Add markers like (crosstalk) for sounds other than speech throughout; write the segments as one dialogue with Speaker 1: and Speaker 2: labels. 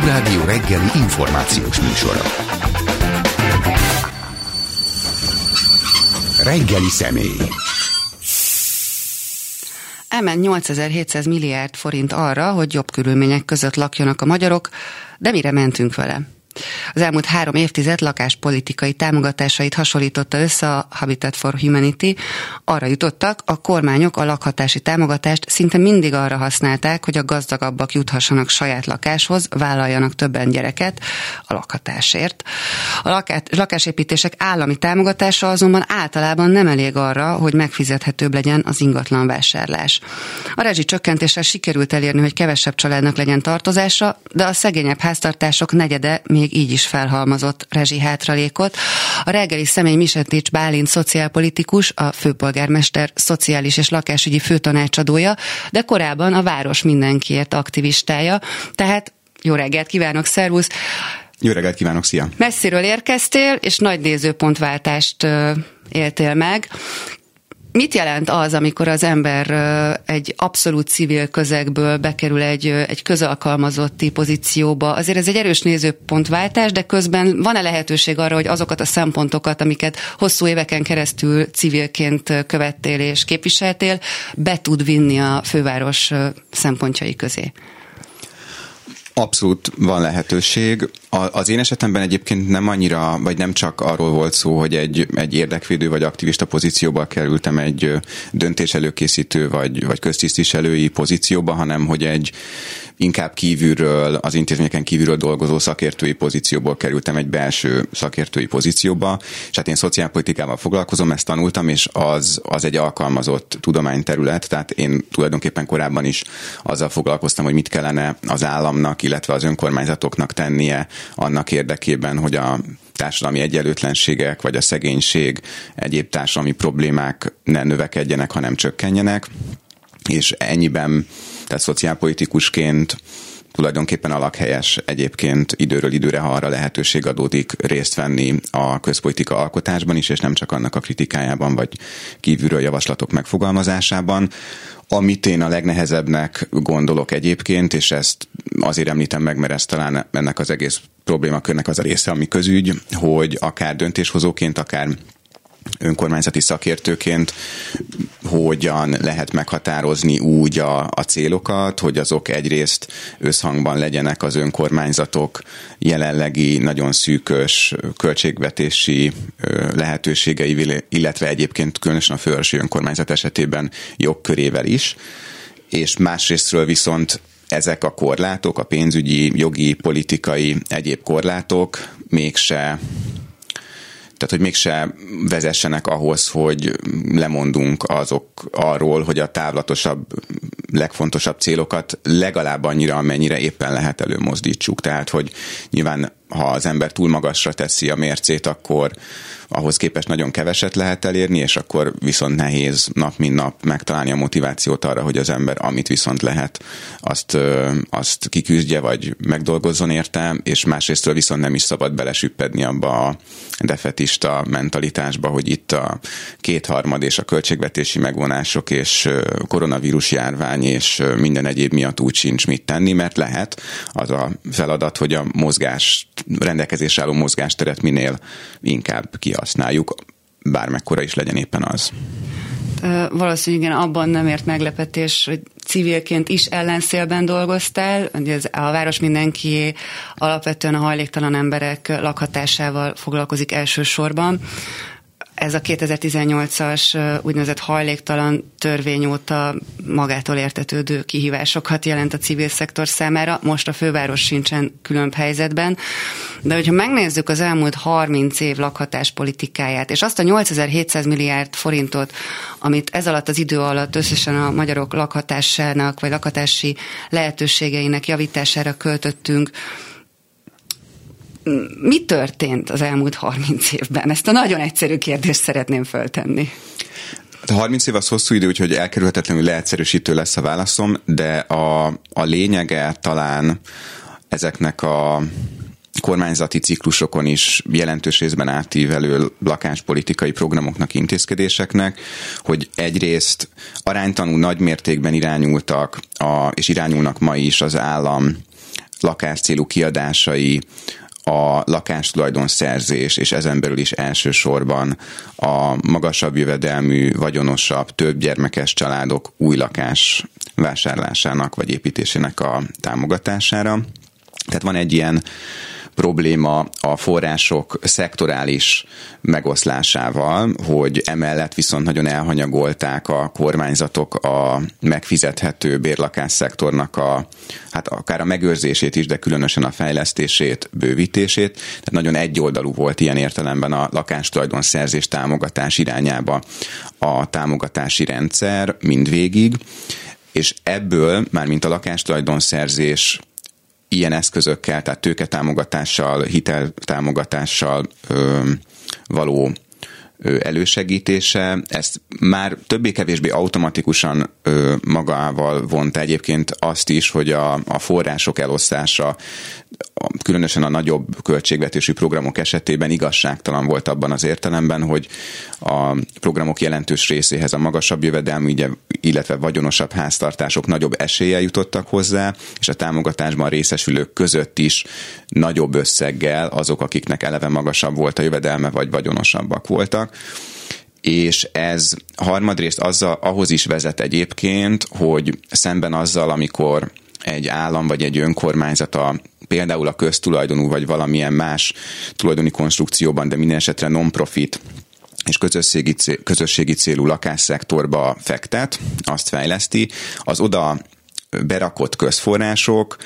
Speaker 1: Klubrádió reggeli információs műsora. Reggeli személy.
Speaker 2: Elment 8700 milliárd forint arra, hogy jobb körülmények között lakjanak a magyarok, de mire mentünk vele? Az elmúlt három évtized lakáspolitikai támogatásait hasonlította össze a Habitat for Humanity. Arra jutottak, a kormányok a lakhatási támogatást szinte mindig arra használták, hogy a gazdagabbak juthassanak saját lakáshoz, vállaljanak többen gyereket a lakhatásért. A lakásépítések állami támogatása azonban általában nem elég arra, hogy megfizethetőbb legyen az ingatlan vásárlás. A rezsi csökkentéssel sikerült elérni, hogy kevesebb családnak legyen tartozása, de a szegényebb háztartások negyede még így is felhalmozott rezsi hátralékot. A reggeli személy Misetics Bálint szociálpolitikus, a főpolgármester szociális és lakásügyi főtanácsadója, de korábban a város mindenkiért aktivistája. Tehát jó reggelt kívánok, szervusz!
Speaker 3: Jó reggelt kívánok, szia!
Speaker 2: Messziről érkeztél, és nagy nézőpontváltást éltél meg. Mit jelent az, amikor az ember egy abszolút civil közegből bekerül egy, egy közalkalmazotti pozícióba? Azért ez egy erős nézőpontváltás, de közben van-e lehetőség arra, hogy azokat a szempontokat, amiket hosszú éveken keresztül civilként követtél és képviseltél, be tud vinni a főváros szempontjai közé?
Speaker 3: Abszolút van lehetőség. Az én esetemben egyébként nem annyira, vagy nem csak arról volt szó, hogy egy, egy érdekvédő vagy aktivista pozícióba kerültem egy döntés előkészítő vagy, vagy köztisztviselői pozícióba, hanem hogy egy inkább kívülről, az intézményeken kívülről dolgozó szakértői pozícióból kerültem egy belső szakértői pozícióba, és hát én szociálpolitikával foglalkozom, ezt tanultam, és az, az egy alkalmazott tudományterület, tehát én tulajdonképpen korábban is azzal foglalkoztam, hogy mit kellene az államnak, illetve az önkormányzatoknak tennie annak érdekében, hogy a társadalmi egyenlőtlenségek, vagy a szegénység, egyéb társadalmi problémák ne növekedjenek, hanem csökkenjenek, és ennyiben tehát szociálpolitikusként tulajdonképpen a lakhelyes egyébként időről időre, ha arra lehetőség adódik részt venni a közpolitika alkotásban is, és nem csak annak a kritikájában, vagy kívülről javaslatok megfogalmazásában. Amit én a legnehezebbnek gondolok egyébként, és ezt azért említem meg, mert ez talán ennek az egész problémakörnek az a része, ami közügy, hogy akár döntéshozóként, akár önkormányzati szakértőként hogyan lehet meghatározni úgy a, a célokat, hogy azok egyrészt összhangban legyenek az önkormányzatok jelenlegi nagyon szűkös költségvetési lehetőségei, illetve egyébként különösen a fővárosi önkormányzat esetében jogkörével is, és másrésztről viszont ezek a korlátok, a pénzügyi, jogi, politikai, egyéb korlátok mégse tehát, hogy mégse vezessenek ahhoz, hogy lemondunk azok arról, hogy a távlatosabb, legfontosabb célokat legalább annyira, amennyire éppen lehet előmozdítsuk. Tehát, hogy nyilván ha az ember túl magasra teszi a mércét, akkor ahhoz képest nagyon keveset lehet elérni, és akkor viszont nehéz nap mint nap megtalálni a motivációt arra, hogy az ember amit viszont lehet, azt, azt kiküzdje, vagy megdolgozzon érte, és másrésztről viszont nem is szabad belesüppedni abba a defetista mentalitásba, hogy itt a kétharmad és a költségvetési megvonások és koronavírus járvány és minden egyéb miatt úgy sincs mit tenni, mert lehet az a feladat, hogy a mozgás, rendelkezésre álló mozgásteret minél inkább kihasználjuk, bármekkora is legyen éppen az.
Speaker 2: Valószínűleg igen, abban nem ért meglepetés, hogy civilként is ellenszélben dolgoztál, ugye a város mindenki alapvetően a hajléktalan emberek lakhatásával foglalkozik elsősorban ez a 2018-as úgynevezett hajléktalan törvény óta magától értetődő kihívásokat jelent a civil szektor számára. Most a főváros sincsen különb helyzetben, de hogyha megnézzük az elmúlt 30 év lakhatás politikáját, és azt a 8700 milliárd forintot, amit ez alatt az idő alatt összesen a magyarok lakhatásának, vagy lakhatási lehetőségeinek javítására költöttünk, mi történt az elmúlt 30 évben? Ezt a nagyon egyszerű kérdést szeretném föltenni.
Speaker 3: A 30 év az hosszú idő, úgyhogy elkerülhetetlenül leegyszerűsítő lesz a válaszom, de a, a lényege talán ezeknek a kormányzati ciklusokon is jelentős részben átívelő lakáspolitikai programoknak, intézkedéseknek, hogy egyrészt aránytanul nagy mértékben irányultak, a, és irányulnak ma is az állam lakáscélú kiadásai a lakástulajdonszerzés, és ezen belül is elsősorban a magasabb jövedelmű, vagyonosabb, több gyermekes családok új lakás vásárlásának vagy építésének a támogatására. Tehát van egy ilyen probléma a források szektorális megoszlásával, hogy emellett viszont nagyon elhanyagolták a kormányzatok a megfizethető bérlakás szektornak a, hát akár a megőrzését is, de különösen a fejlesztését, bővítését. Tehát nagyon egyoldalú volt ilyen értelemben a lakástulajdonszerzés támogatás irányába a támogatási rendszer mindvégig és ebből, már mint a lakástulajdonszerzés ilyen eszközökkel, tehát tőketámogatással, hiteltámogatással ö, való elősegítése, ezt már többé-kevésbé automatikusan ö, magával vonta egyébként azt is, hogy a, a források elosztása különösen a nagyobb költségvetésű programok esetében igazságtalan volt abban az értelemben, hogy a programok jelentős részéhez a magasabb jövedelmű, illetve vagyonosabb háztartások nagyobb eséllyel jutottak hozzá, és a támogatásban részesülők között is nagyobb összeggel azok, akiknek eleve magasabb volt a jövedelme, vagy vagyonosabbak voltak. És ez harmadrészt azzal, ahhoz is vezet egyébként, hogy szemben azzal, amikor egy állam vagy egy önkormányzat a, például a köztulajdonú vagy valamilyen más tulajdoni konstrukcióban, de minden esetre non-profit és közösségi, közösségi célú lakásszektorba fektet, azt fejleszti, az oda berakott közforrások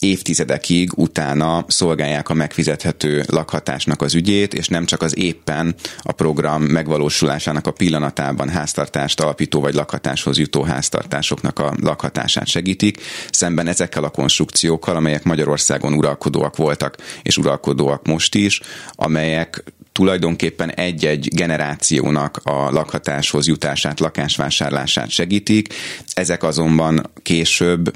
Speaker 3: évtizedekig utána szolgálják a megfizethető lakhatásnak az ügyét, és nem csak az éppen a program megvalósulásának a pillanatában háztartást alapító vagy lakhatáshoz jutó háztartásoknak a lakhatását segítik, szemben ezekkel a konstrukciókkal, amelyek Magyarországon uralkodóak voltak, és uralkodóak most is, amelyek tulajdonképpen egy-egy generációnak a lakhatáshoz jutását, lakásvásárlását segítik. Ezek azonban később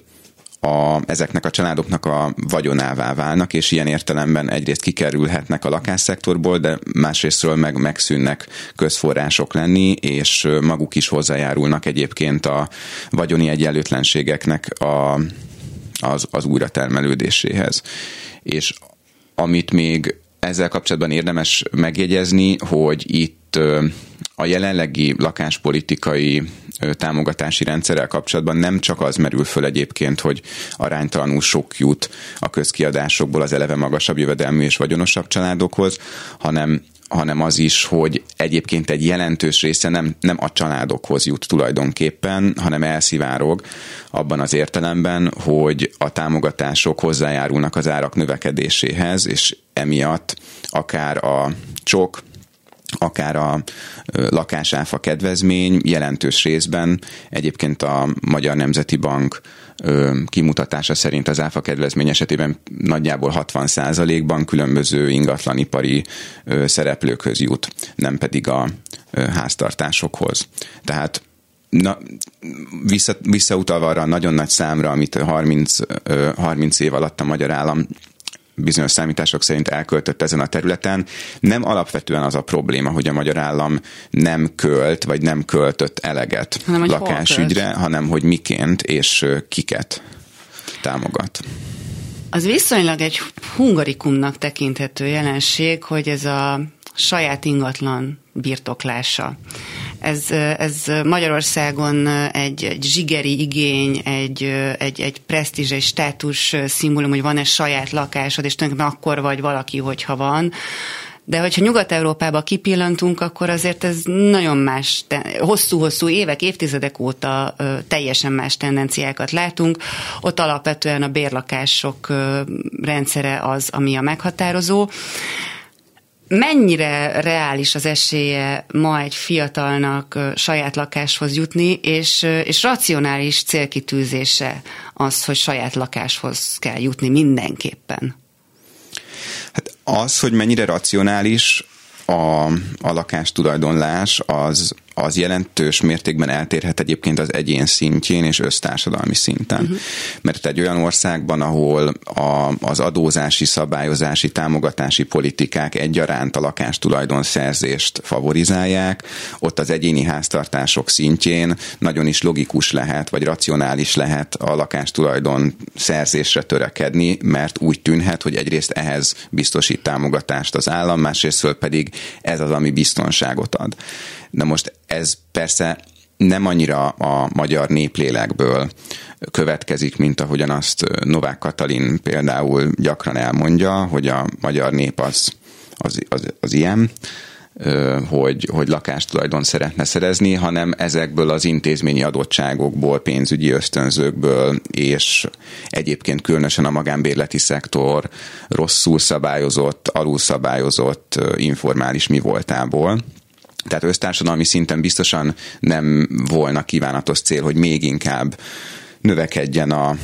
Speaker 3: a, ezeknek a családoknak a vagyonává válnak, és ilyen értelemben egyrészt kikerülhetnek a lakásszektorból, de másrésztről meg megszűnnek közforrások lenni, és maguk is hozzájárulnak egyébként a vagyoni egyenlőtlenségeknek a, az, az újratermelődéséhez. És amit még ezzel kapcsolatban érdemes megjegyezni, hogy itt a jelenlegi lakáspolitikai támogatási rendszerrel kapcsolatban nem csak az merül föl egyébként, hogy aránytalanul sok jut a közkiadásokból az eleve magasabb jövedelmű és vagyonosabb családokhoz, hanem hanem az is, hogy egyébként egy jelentős része nem, nem a családokhoz jut tulajdonképpen, hanem elszivárog abban az értelemben, hogy a támogatások hozzájárulnak az árak növekedéséhez, és emiatt akár a csok, akár a lakásáfa kedvezmény jelentős részben egyébként a Magyar Nemzeti Bank kimutatása szerint az áfa kedvezmény esetében nagyjából 60%-ban különböző ingatlanipari szereplőkhöz jut, nem pedig a háztartásokhoz. Tehát na, vissza, visszautalva arra a nagyon nagy számra, amit 30, 30 év alatt a magyar állam bizonyos számítások szerint elköltött ezen a területen. Nem alapvetően az a probléma, hogy a magyar állam nem költ, vagy nem költött eleget hanem, lakásügyre, hanem hogy miként és kiket támogat.
Speaker 2: Az viszonylag egy hungarikumnak tekinthető jelenség, hogy ez a saját ingatlan birtoklása. Ez, ez Magyarországon egy, egy zsigeri igény, egy, egy, egy presztízs, egy státus szimbólum, hogy van-e saját lakásod, és tulajdonképpen akkor vagy valaki, hogyha van. De hogyha Nyugat-Európába kipillantunk, akkor azért ez nagyon más, hosszú-hosszú évek, évtizedek óta teljesen más tendenciákat látunk. Ott alapvetően a bérlakások rendszere az, ami a meghatározó mennyire reális az esélye ma egy fiatalnak saját lakáshoz jutni, és, és racionális célkitűzése az, hogy saját lakáshoz kell jutni mindenképpen?
Speaker 3: Hát az, hogy mennyire racionális a, a lakástulajdonlás, az az jelentős mértékben eltérhet egyébként az egyén szintjén és össztársadalmi szinten. Uh-huh. Mert egy olyan országban, ahol a, az adózási, szabályozási, támogatási politikák egyaránt a lakástulajdon szerzést favorizálják, ott az egyéni háztartások szintjén nagyon is logikus lehet, vagy racionális lehet a lakástulajdon szerzésre törekedni, mert úgy tűnhet, hogy egyrészt ehhez biztosít támogatást az állam, másrészt pedig ez az, ami biztonságot ad. Na most ez persze nem annyira a magyar néplélekből következik, mint ahogyan azt Novák Katalin például gyakran elmondja, hogy a magyar nép az, az, az, az ilyen, hogy, hogy lakástulajdon szeretne szerezni, hanem ezekből az intézményi adottságokból, pénzügyi ösztönzőkből, és egyébként különösen a magánbérleti szektor rosszul szabályozott, alulszabályozott informális mi voltából. Tehát össztársadalmi szinten biztosan nem volna kívánatos cél, hogy még inkább növekedjen a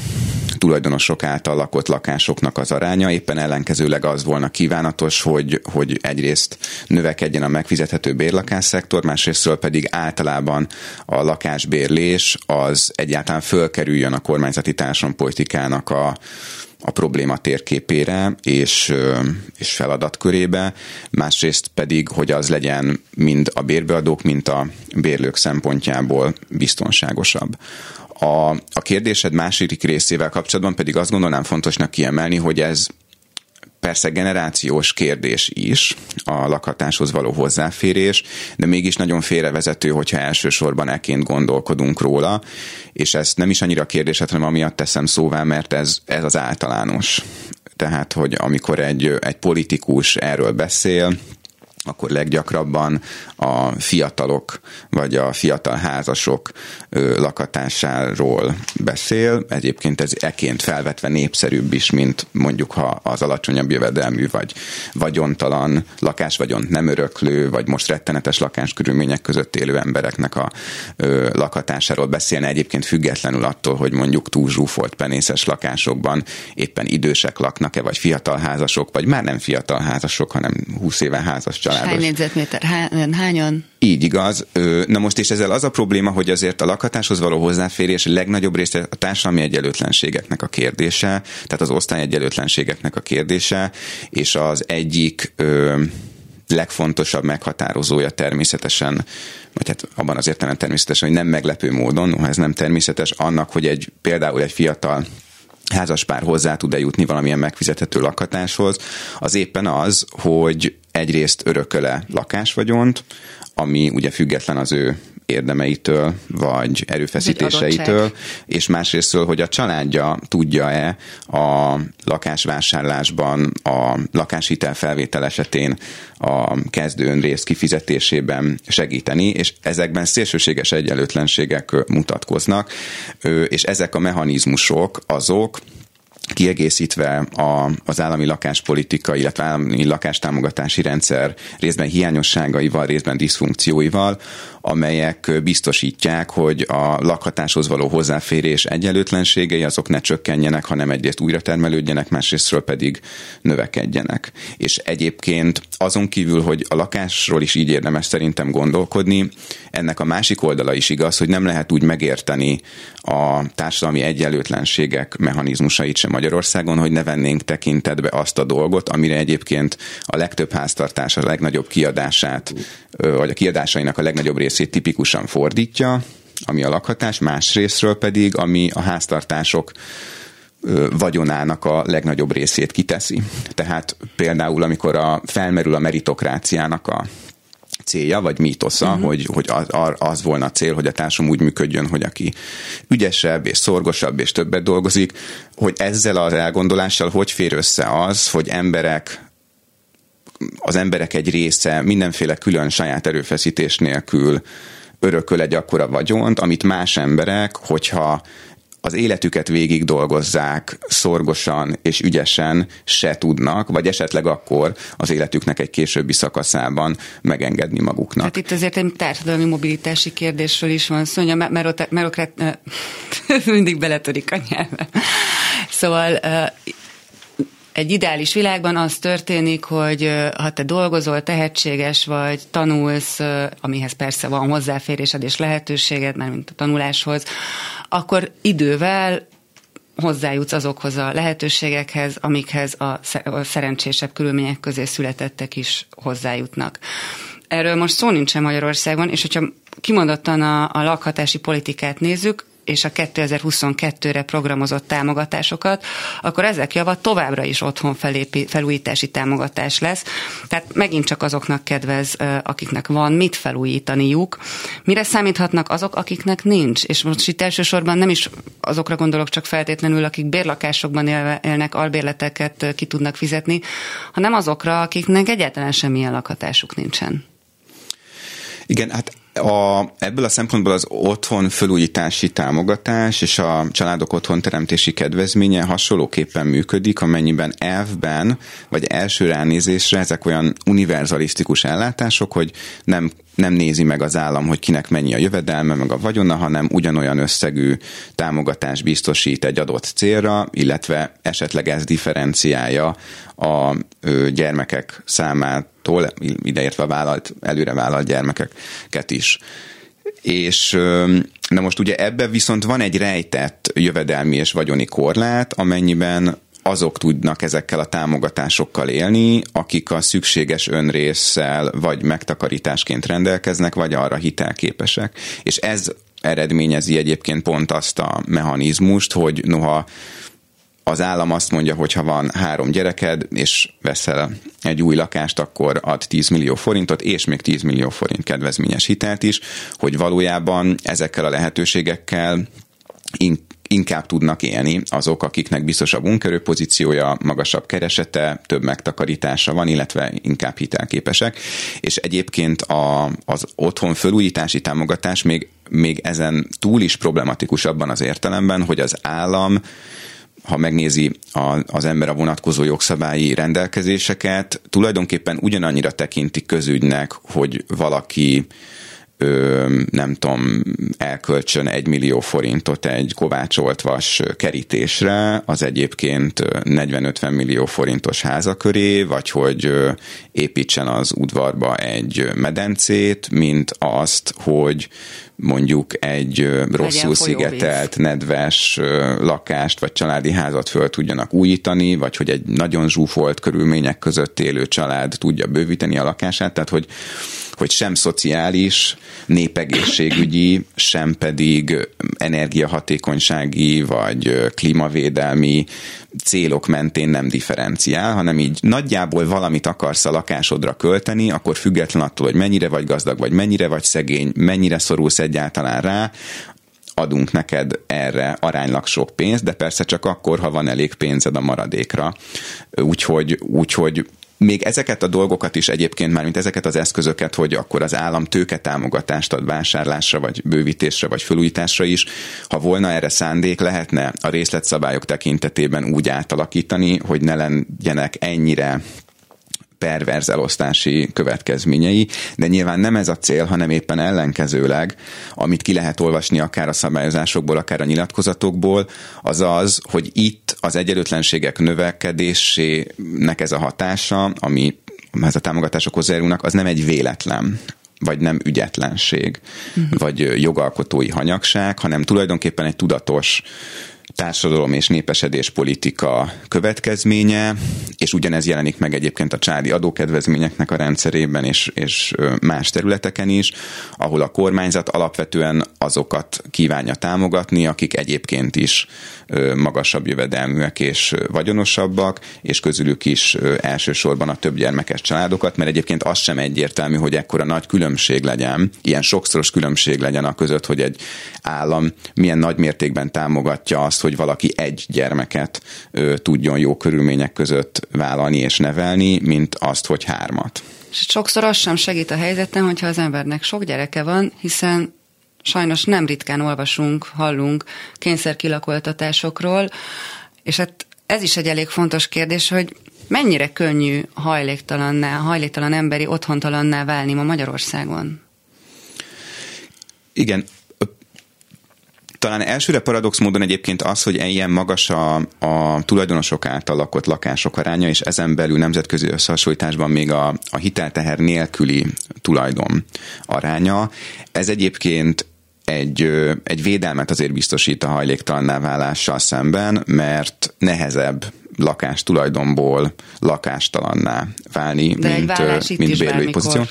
Speaker 3: tulajdonosok által lakott lakásoknak az aránya, éppen ellenkezőleg az volna kívánatos, hogy, hogy egyrészt növekedjen a megfizethető bérlakásszektor, másrésztről pedig általában a lakásbérlés az egyáltalán fölkerüljön a kormányzati társadalompolitikának a a probléma térképére és, és feladatkörébe, másrészt pedig, hogy az legyen mind a bérbeadók, mint a bérlők szempontjából biztonságosabb. A, a kérdésed második részével kapcsolatban pedig azt gondolnám fontosnak kiemelni, hogy ez persze generációs kérdés is, a lakhatáshoz való hozzáférés, de mégis nagyon félrevezető, hogyha elsősorban eként gondolkodunk róla, és ezt nem is annyira kérdéset, hanem amiatt teszem szóvá, mert ez, ez az általános. Tehát, hogy amikor egy, egy politikus erről beszél, akkor leggyakrabban a fiatalok vagy a fiatal házasok lakatásáról beszél. Egyébként ez eként felvetve népszerűbb is, mint mondjuk ha az alacsonyabb jövedelmű vagy vagyontalan lakásvagyont nem öröklő, vagy most rettenetes lakáskörülmények között élő embereknek a lakatásáról beszélne. Egyébként függetlenül attól, hogy mondjuk túl zsúfolt penészes lakásokban éppen idősek laknak-e, vagy fiatal házasok, vagy már nem fiatal házasok, hanem 20 éve házas családos.
Speaker 2: Hány négyzetméter? Hányan?
Speaker 3: Így igaz. Na most és ezzel az a probléma, hogy azért a lakhatáshoz való hozzáférés legnagyobb része a társadalmi egyenlőtlenségeknek a kérdése, tehát az osztály egyenlőtlenségeknek a kérdése, és az egyik ö, legfontosabb meghatározója természetesen, vagy hát abban az értelemben természetesen, hogy nem meglepő módon, noha ez nem természetes, annak, hogy egy például egy fiatal házaspár hozzá tud-e jutni valamilyen megfizethető lakhatáshoz, az éppen az, hogy egyrészt örököle lakásvagyont, ami ugye független az ő érdemeitől, vagy erőfeszítéseitől, és másrésztől, hogy a családja tudja-e a lakásvásárlásban, a lakáshitel felvétel esetén a kezdő önrész kifizetésében segíteni, és ezekben szélsőséges egyenlőtlenségek mutatkoznak, és ezek a mechanizmusok azok, kiegészítve a, az állami lakáspolitika, illetve állami lakástámogatási rendszer részben hiányosságaival, részben diszfunkcióival, amelyek biztosítják, hogy a lakhatáshoz való hozzáférés egyenlőtlenségei azok ne csökkenjenek, hanem egyrészt újra termelődjenek, másrésztről pedig növekedjenek. És egyébként azon kívül, hogy a lakásról is így érdemes szerintem gondolkodni, ennek a másik oldala is igaz, hogy nem lehet úgy megérteni a társadalmi egyenlőtlenségek mechanizmusait sem Magyarországon, hogy ne vennénk tekintetbe azt a dolgot, amire egyébként a legtöbb háztartás a legnagyobb kiadását, vagy a kiadásainak a legnagyobb részét tipikusan fordítja, ami a lakhatás, más részről pedig, ami a háztartások vagyonának a legnagyobb részét kiteszi. Tehát például, amikor a, felmerül a meritokráciának a célja, vagy mítosza, uh-huh. hogy, hogy az, az volna a cél, hogy a társam úgy működjön, hogy aki ügyesebb és szorgosabb és többet dolgozik, hogy ezzel az elgondolással hogy fér össze az, hogy emberek az emberek egy része mindenféle külön saját erőfeszítés nélkül örököl egy akkora vagyont, amit más emberek, hogyha az életüket végig dolgozzák szorgosan és ügyesen se tudnak, vagy esetleg akkor az életüknek egy későbbi szakaszában megengedni maguknak.
Speaker 2: Hát itt azért egy társadalmi mobilitási kérdésről is van szó, hogy a merokrat (laughs) mindig beletörik a nyelve. Szóval egy ideális világban az történik, hogy ha te dolgozol, tehetséges vagy, tanulsz, amihez persze van hozzáférésed és lehetőséged, már mint a tanuláshoz, akkor idővel hozzájutsz azokhoz a lehetőségekhez, amikhez a szerencsésebb körülmények közé születettek is hozzájutnak. Erről most szó nincsen Magyarországon, és hogyha kimondottan a, a lakhatási politikát nézzük, és a 2022-re programozott támogatásokat, akkor ezek java továbbra is otthon felépi, felújítási támogatás lesz. Tehát megint csak azoknak kedvez, akiknek van mit felújítaniuk. Mire számíthatnak azok, akiknek nincs? És most itt elsősorban nem is azokra gondolok csak feltétlenül, akik bérlakásokban élnek, albérleteket ki tudnak fizetni, hanem azokra, akiknek egyáltalán semmilyen lakhatásuk nincsen.
Speaker 3: Igen, hát a, ebből a szempontból az otthon fölújítási támogatás és a családok otthon teremtési kedvezménye hasonlóképpen működik, amennyiben elvben vagy első ránézésre ezek olyan univerzalisztikus ellátások, hogy nem nem nézi meg az állam, hogy kinek mennyi a jövedelme, meg a vagyona, hanem ugyanolyan összegű támogatás biztosít egy adott célra, illetve esetleg ez differenciálja a gyermekek számától, ideértve a vállalt, előre vállalt gyermekeket is. És na most ugye ebbe viszont van egy rejtett jövedelmi és vagyoni korlát, amennyiben azok tudnak ezekkel a támogatásokkal élni, akik a szükséges önrészsel vagy megtakarításként rendelkeznek, vagy arra hitelképesek. És ez eredményezi egyébként pont azt a mechanizmust, hogy noha az állam azt mondja, hogy ha van három gyereked, és veszel egy új lakást, akkor ad 10 millió forintot, és még 10 millió forint kedvezményes hitelt is, hogy valójában ezekkel a lehetőségekkel inkább tudnak élni azok, akiknek biztosabb munkerőpozíciója, magasabb keresete, több megtakarítása van, illetve inkább hitelképesek. És egyébként a, az otthon fölújítási támogatás még, még ezen túl is problematikus abban az értelemben, hogy az állam ha megnézi a, az ember a vonatkozó jogszabályi rendelkezéseket, tulajdonképpen ugyanannyira tekinti közügynek, hogy valaki ö, nem tudom, elköltsön egy millió forintot egy kovácsolt vas kerítésre, az egyébként 40-50 millió forintos háza köré, vagy hogy építsen az udvarba egy medencét, mint azt, hogy mondjuk egy rosszul szigetelt, nedves lakást vagy családi házat föl tudjanak újítani, vagy hogy egy nagyon zsúfolt körülmények között élő család tudja bővíteni a lakását, tehát hogy hogy sem szociális, népegészségügyi, sem pedig energiahatékonysági vagy klímavédelmi célok mentén nem differenciál, hanem így nagyjából valamit akarsz a lakásodra költeni, akkor független attól, hogy mennyire vagy gazdag, vagy mennyire vagy szegény, mennyire szorulsz egyáltalán rá, adunk neked erre aránylag sok pénzt, de persze csak akkor, ha van elég pénzed a maradékra. Úgyhogy, úgyhogy még ezeket a dolgokat is egyébként már, mint ezeket az eszközöket, hogy akkor az állam tőke támogatást ad vásárlásra, vagy bővítésre, vagy felújításra is, ha volna erre szándék, lehetne a részletszabályok tekintetében úgy átalakítani, hogy ne legyenek ennyire perverz elosztási következményei, de nyilván nem ez a cél, hanem éppen ellenkezőleg, amit ki lehet olvasni akár a szabályozásokból, akár a nyilatkozatokból, az az, hogy itt az egyenlőtlenségek növekedésének ez a hatása, ami ez a támogatások hozzájárulnak, az nem egy véletlen vagy nem ügyetlenség, uh-huh. vagy jogalkotói hanyagság, hanem tulajdonképpen egy tudatos társadalom és népesedés politika következménye, és ugyanez jelenik meg egyébként a csádi adókedvezményeknek a rendszerében és, és más területeken is, ahol a kormányzat alapvetően azokat kívánja támogatni, akik egyébként is magasabb jövedelműek és vagyonosabbak, és közülük is elsősorban a több gyermekes családokat, mert egyébként az sem egyértelmű, hogy ekkora nagy különbség legyen, ilyen sokszoros különbség legyen a között, hogy egy állam milyen nagy mértékben támogatja azt, hogy valaki egy gyermeket tudjon jó körülmények között vállalni és nevelni, mint azt, hogy hármat.
Speaker 2: És sokszor az sem segít a helyzeten, hogyha az embernek sok gyereke van, hiszen sajnos nem ritkán olvasunk, hallunk kényszerkilakoltatásokról, és hát ez is egy elég fontos kérdés, hogy mennyire könnyű hajléktalanná, hajléktalan emberi otthontalanná válni ma Magyarországon?
Speaker 3: Igen, talán elsőre paradox módon egyébként az, hogy ilyen magas a, a tulajdonosok által lakott lakások aránya, és ezen belül nemzetközi összehasonlításban még a, a hitelteher nélküli tulajdon aránya, ez egyébként egy, egy védelmet azért biztosít a hajléktalanná válással szemben, mert nehezebb lakás tulajdonból lakástalanná válni,
Speaker 2: De mint, mint bérlői pozíció.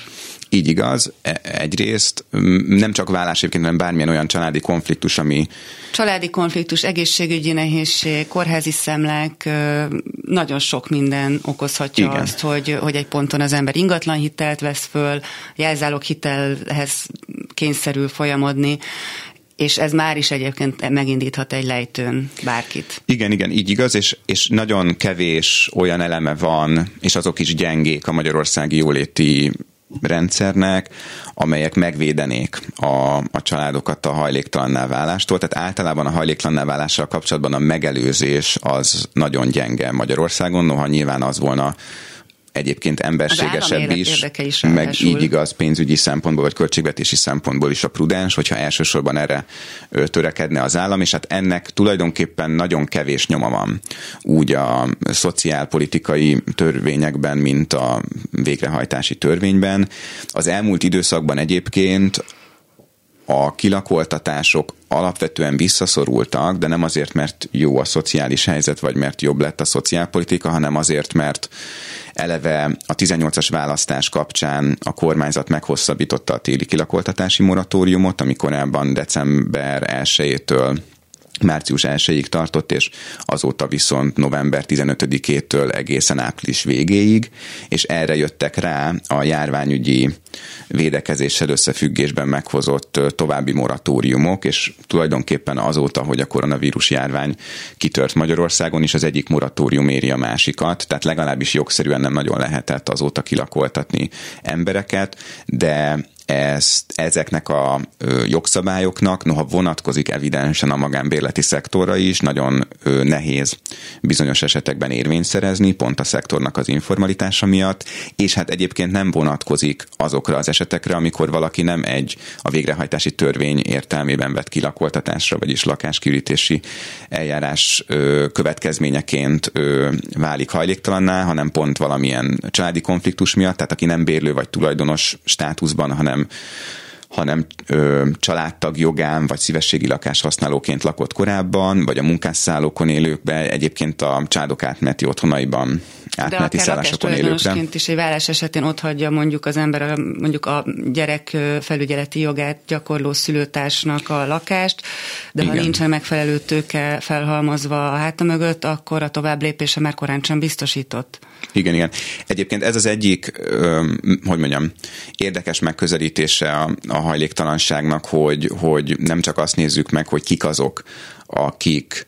Speaker 3: Így igaz, e, egyrészt nem csak vállás egyébként, hanem bármilyen olyan családi konfliktus, ami...
Speaker 2: Családi konfliktus, egészségügyi nehézség, kórházi szemlek, nagyon sok minden okozhatja Igen. azt, hogy, hogy egy ponton az ember ingatlan hitelt vesz föl, jelzálog hitelhez kényszerül folyamodni, és ez már is egyébként megindíthat egy lejtőn bárkit.
Speaker 3: Igen, igen, így igaz, és, és nagyon kevés olyan eleme van, és azok is gyengék a magyarországi jóléti rendszernek, amelyek megvédenék a, a családokat a hajléktalanná válástól. Tehát általában a hajléktalanná válással kapcsolatban a megelőzés az nagyon gyenge Magyarországon, noha nyilván az volna egyébként emberségesebb is,
Speaker 2: is
Speaker 3: meg rásul. így igaz pénzügyi szempontból, vagy költségvetési szempontból is a prudens, hogyha elsősorban erre törekedne az állam, és hát ennek tulajdonképpen nagyon kevés nyoma van úgy a szociálpolitikai törvényekben, mint a végrehajtási törvényben. Az elmúlt időszakban egyébként a kilakoltatások alapvetően visszaszorultak, de nem azért, mert jó a szociális helyzet, vagy mert jobb lett a szociálpolitika, hanem azért, mert eleve a 18-as választás kapcsán a kormányzat meghosszabbította a téli kilakoltatási moratóriumot, ami korábban december 1-től március 1-ig tartott, és azóta viszont november 15-től egészen április végéig, és erre jöttek rá a járványügyi védekezéssel összefüggésben meghozott további moratóriumok, és tulajdonképpen azóta, hogy a koronavírus járvány kitört Magyarországon, is az egyik moratórium éri a másikat, tehát legalábbis jogszerűen nem nagyon lehetett azóta kilakoltatni embereket, de ezt, ezeknek a jogszabályoknak, noha vonatkozik evidensen a magánbérleti szektorra is, nagyon nehéz bizonyos esetekben érvényt szerezni, pont a szektornak az informalitása miatt, és hát egyébként nem vonatkozik azokra az esetekre, amikor valaki nem egy a végrehajtási törvény értelmében vett kilakoltatásra, vagyis lakáskiürítési eljárás következményeként válik hajléktalanná, hanem pont valamilyen családi konfliktus miatt, tehát aki nem bérlő vagy tulajdonos státuszban, hanem hanem hanem ö, családtag jogán, vagy szívességi lakás használóként lakott korábban, vagy a munkásszállókon élőkbe, egyébként a csádok átmeneti otthonaiban átmeneti
Speaker 2: De
Speaker 3: szállásokon élőkre.
Speaker 2: is egy vállás esetén ott hagyja mondjuk az ember mondjuk a gyerek felügyeleti jogát gyakorló szülőtársnak a lakást, de Igen. ha nincsen megfelelő tőke felhalmozva a háta mögött, akkor a tovább lépése már korán sem biztosított.
Speaker 3: Igen, igen. Egyébként ez az egyik, hogy mondjam, érdekes megközelítése a, a hajléktalanságnak, hogy, hogy nem csak azt nézzük meg, hogy kik azok, akik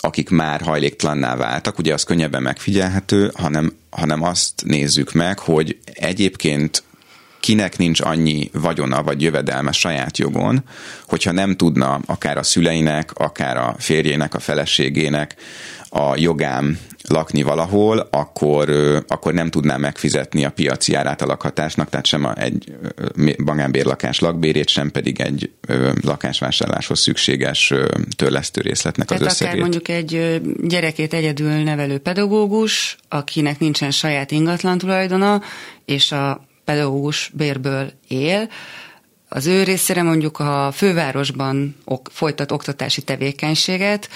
Speaker 3: akik már hajléktalanná váltak, ugye az könnyebben megfigyelhető, hanem, hanem azt nézzük meg, hogy egyébként kinek nincs annyi vagyona vagy jövedelme saját jogon, hogyha nem tudna akár a szüleinek, akár a férjének, a feleségének a jogám lakni valahol, akkor, akkor nem tudná megfizetni a piaci árát a lakhatásnak, tehát sem a, egy magánbérlakás lakbérét, sem pedig egy lakásvásárláshoz szükséges törlesztő részletnek
Speaker 2: tehát
Speaker 3: az összegét.
Speaker 2: akár mondjuk egy gyerekét egyedül nevelő pedagógus, akinek nincsen saját ingatlan tulajdona, és a pedagógus bérből él, az ő részére mondjuk a fővárosban ok, folytat oktatási tevékenységet,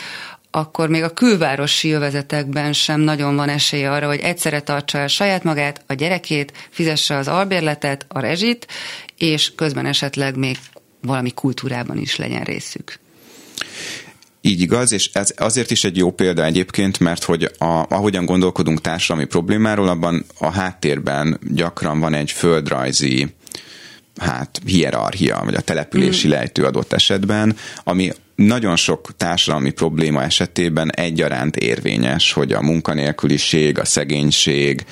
Speaker 2: akkor még a külvárosi jövezetekben sem nagyon van esélye arra, hogy egyszerre tartsa el saját magát, a gyerekét, fizesse az albérletet, a rezsit, és közben esetleg még valami kultúrában is legyen részük.
Speaker 3: Így igaz, és ez azért is egy jó példa egyébként, mert hogy a, ahogyan gondolkodunk társadalmi problémáról, abban a háttérben gyakran van egy földrajzi hát hierarchia, vagy a települési mm. lejtő adott esetben, ami nagyon sok társadalmi probléma esetében egyaránt érvényes, hogy a munkanélküliség, a szegénység,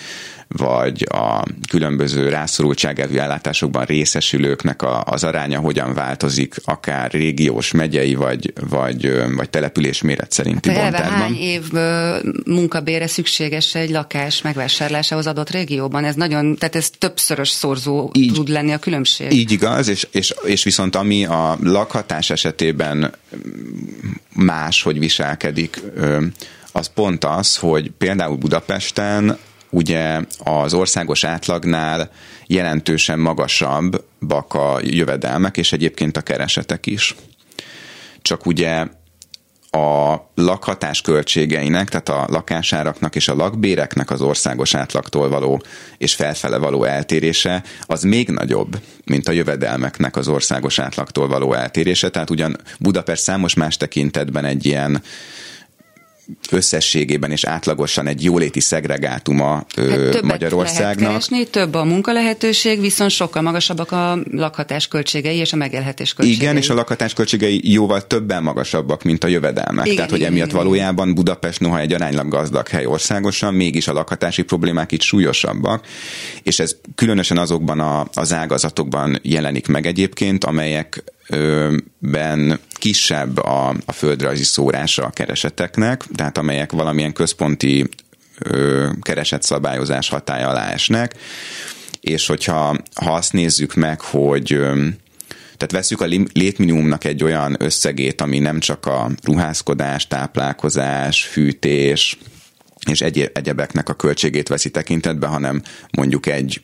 Speaker 3: vagy a különböző rászorultságelvű ellátásokban részesülőknek a, az aránya hogyan változik, akár régiós, megyei vagy, vagy, vagy település méret szerinti
Speaker 2: hát
Speaker 3: bontásban.
Speaker 2: Hány év munkabére szükséges egy lakás megvásárlásához adott régióban? Ez nagyon, tehát ez többszörös szorzó így, tud lenni a különbség.
Speaker 3: Így igaz, és, és, és viszont ami a lakhatás esetében más, hogy viselkedik, az pont az, hogy például Budapesten ugye az országos átlagnál jelentősen magasabbak a jövedelmek, és egyébként a keresetek is. Csak ugye a lakhatás költségeinek, tehát a lakásáraknak és a lakbéreknek az országos átlagtól való és felfele való eltérése az még nagyobb, mint a jövedelmeknek az országos átlagtól való eltérése. Tehát ugyan Budapest számos más tekintetben egy ilyen összességében és átlagosan egy jóléti szegregátuma hát Magyarországnak. Lehet
Speaker 2: keresni, több a munkalehetőség, viszont sokkal magasabbak a lakhatás költségei és a megélhetés költségei.
Speaker 3: Igen, és a lakhatás költségei jóval többen magasabbak, mint a jövedelmek. Igen, Tehát, hogy emiatt igen, valójában Budapest noha egy aránylag gazdag hely országosan, mégis a lakhatási problémák itt súlyosabbak, és ez különösen azokban a, az ágazatokban jelenik meg egyébként, amelyek ben kisebb a, a földrajzi szórása a kereseteknek, tehát amelyek valamilyen központi ö, keresetszabályozás hatája alá esnek, és hogyha ha azt nézzük meg, hogy ö, tehát veszük a létminimumnak egy olyan összegét, ami nem csak a ruházkodás, táplálkozás, fűtés, és egy- egyebeknek a költségét veszi tekintetbe, hanem mondjuk egy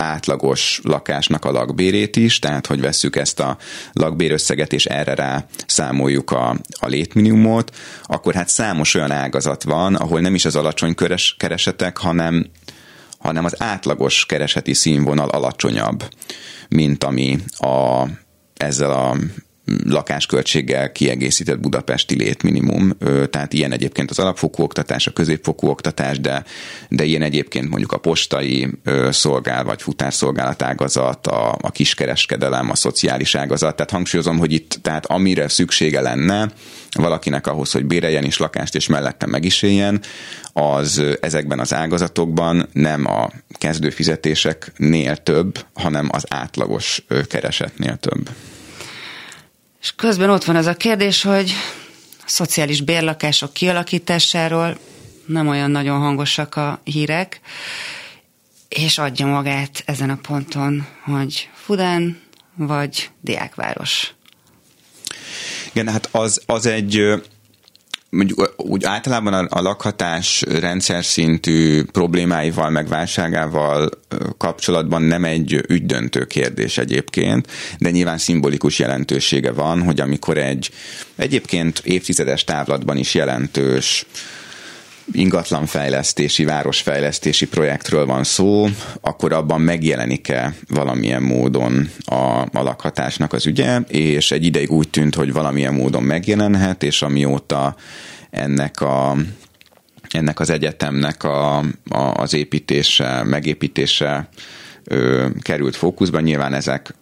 Speaker 3: átlagos lakásnak a lakbérét is, tehát hogy vesszük ezt a lakbérösszeget és erre rá számoljuk a, a létminimumot, akkor hát számos olyan ágazat van, ahol nem is az alacsony keres, keresetek, hanem hanem az átlagos kereseti színvonal alacsonyabb, mint ami a, ezzel a lakásköltséggel kiegészített budapesti létminimum, tehát ilyen egyébként az alapfokú oktatás, a középfokú oktatás, de, de ilyen egyébként mondjuk a postai szolgál vagy futárszolgálat ágazat, a, a kiskereskedelem, a szociális ágazat, tehát hangsúlyozom, hogy itt tehát amire szüksége lenne valakinek ahhoz, hogy béreljen is lakást és mellette meg is éljen, az ezekben az ágazatokban nem a kezdőfizetéseknél több, hanem az átlagos keresetnél több.
Speaker 2: És közben ott van az a kérdés, hogy a szociális bérlakások kialakításáról nem olyan nagyon hangosak a hírek, és adja magát ezen a ponton, hogy Fudán vagy Diákváros.
Speaker 3: Igen, hát az, az egy mondjuk úgy általában a, a lakhatás rendszer szintű problémáival, meg válságával kapcsolatban nem egy ügydöntő kérdés egyébként, de nyilván szimbolikus jelentősége van, hogy amikor egy egyébként évtizedes távlatban is jelentős ingatlanfejlesztési, városfejlesztési projektről van szó, akkor abban megjelenik-e valamilyen módon a, a lakhatásnak az ügye, és egy ideig úgy tűnt, hogy valamilyen módon megjelenhet, és amióta ennek a ennek az egyetemnek a, a, az építése, megépítése ö, került fókuszba. Nyilván ezek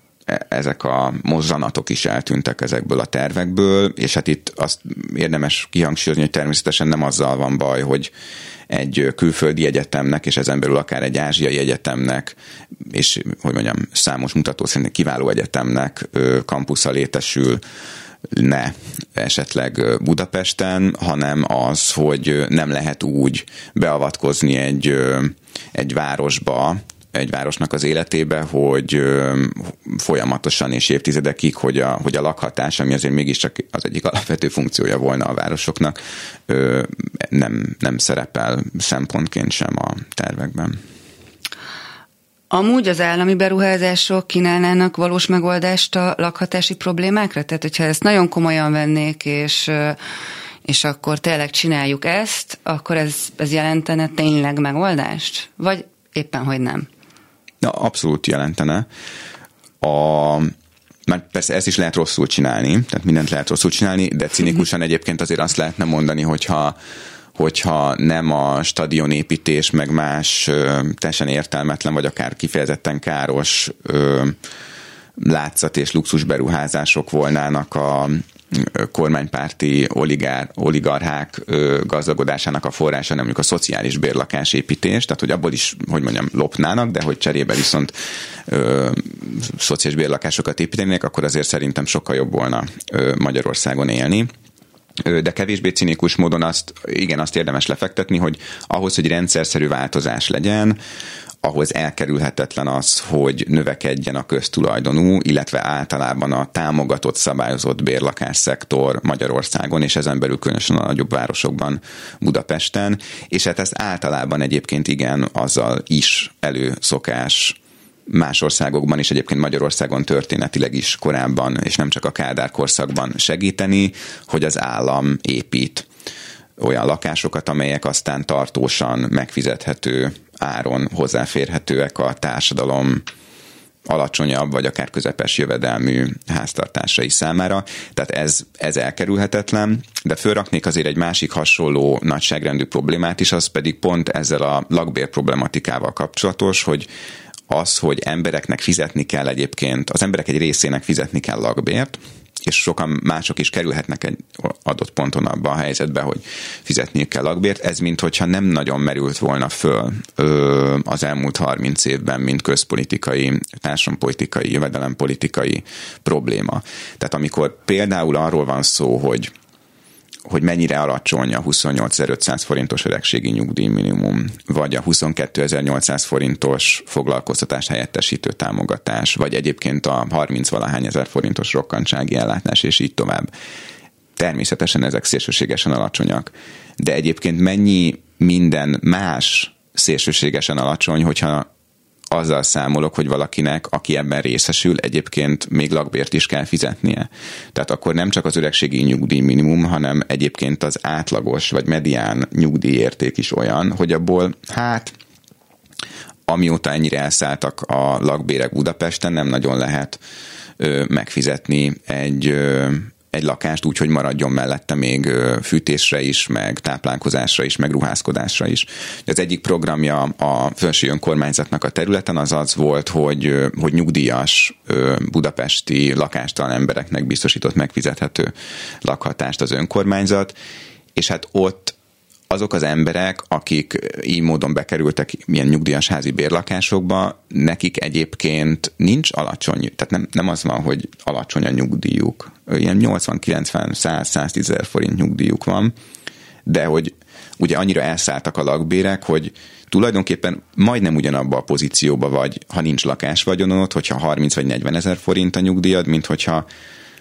Speaker 3: ezek a mozzanatok is eltűntek ezekből a tervekből, és hát itt azt érdemes kihangsúlyozni, hogy természetesen nem azzal van baj, hogy egy külföldi egyetemnek, és ezen belül akár egy ázsiai egyetemnek, és hogy mondjam, számos mutató szerint kiváló egyetemnek kampusza létesül, ne esetleg Budapesten, hanem az, hogy nem lehet úgy beavatkozni egy, egy városba, egy városnak az életébe, hogy folyamatosan és évtizedekig, hogy a, hogy a lakhatás, ami azért mégiscsak az egyik alapvető funkciója volna a városoknak, nem, nem szerepel szempontként sem a tervekben.
Speaker 2: Amúgy az állami beruházások kínálnának valós megoldást a lakhatási problémákra? Tehát, hogyha ezt nagyon komolyan vennék, és és akkor tényleg csináljuk ezt, akkor ez, ez jelentene tényleg megoldást? Vagy éppen, hogy nem?
Speaker 3: Na, abszolút jelentene. A, mert persze ezt is lehet rosszul csinálni, tehát mindent lehet rosszul csinálni, de cinikusan egyébként azért azt lehetne mondani, hogyha hogyha nem a stadionépítés, meg más teljesen értelmetlen, vagy akár kifejezetten káros ö, látszat és luxus beruházások volnának a, kormánypárti oligár, oligarchák gazdagodásának a forrása, nem mondjuk a szociális bérlakásépítés, tehát hogy abból is, hogy mondjam, lopnának, de hogy cserébe viszont ö, szociális bérlakásokat építenének, akkor azért szerintem sokkal jobb volna ö, Magyarországon élni. De kevésbé cinikus módon azt, igen, azt érdemes lefektetni, hogy ahhoz, hogy rendszerszerű változás legyen, ahhoz elkerülhetetlen az, hogy növekedjen a köztulajdonú, illetve általában a támogatott, szabályozott bérlakásszektor Magyarországon, és ezen belül különösen a nagyobb városokban Budapesten, és hát ez általában egyébként igen, azzal is előszokás más országokban is, egyébként Magyarországon történetileg is korábban, és nem csak a Kádár korszakban segíteni, hogy az állam épít olyan lakásokat, amelyek aztán tartósan megfizethető áron hozzáférhetőek a társadalom alacsonyabb, vagy akár közepes jövedelmű háztartásai számára. Tehát ez, ez elkerülhetetlen, de fölraknék azért egy másik hasonló nagyságrendű problémát is, az pedig pont ezzel a lakbér problematikával kapcsolatos, hogy az, hogy embereknek fizetni kell egyébként, az emberek egy részének fizetni kell lakbért, és sokan mások is kerülhetnek egy adott ponton abba a helyzetbe, hogy fizetniük kell lakbért. Ez mintha nem nagyon merült volna föl ö, az elmúlt 30 évben, mint közpolitikai, társadalompolitikai, jövedelempolitikai probléma. Tehát amikor például arról van szó, hogy hogy mennyire alacsony a 28.500 forintos öregségi nyugdíjminimum, vagy a 22.800 forintos foglalkoztatás helyettesítő támogatás, vagy egyébként a 30 valahány ezer forintos rokkantsági ellátás, és így tovább. Természetesen ezek szélsőségesen alacsonyak. De egyébként mennyi minden más szélsőségesen alacsony, hogyha azzal számolok, hogy valakinek, aki ebben részesül, egyébként még lakbért is kell fizetnie. Tehát akkor nem csak az öregségi nyugdíj minimum, hanem egyébként az átlagos vagy medián nyugdíjérték is olyan, hogy abból hát amióta ennyire elszálltak a lakbérek Budapesten, nem nagyon lehet ö, megfizetni egy ö, egy lakást úgy, hogy maradjon mellette még fűtésre is, meg táplálkozásra is, meg ruházkodásra is. Az egyik programja a felső önkormányzatnak a területen az az volt, hogy, hogy nyugdíjas budapesti lakástalan embereknek biztosított megfizethető lakhatást az önkormányzat, és hát ott azok az emberek, akik így módon bekerültek ilyen nyugdíjas házi bérlakásokba, nekik egyébként nincs alacsony, tehát nem, nem az van, hogy alacsony a nyugdíjuk. Ilyen 80, 90, 100, 110 ezer forint nyugdíjuk van, de hogy ugye annyira elszálltak a lakbérek, hogy tulajdonképpen majdnem ugyanabba a pozícióba vagy, ha nincs lakásvagyonod, hogyha 30 vagy 40 ezer forint a nyugdíjad, mint hogyha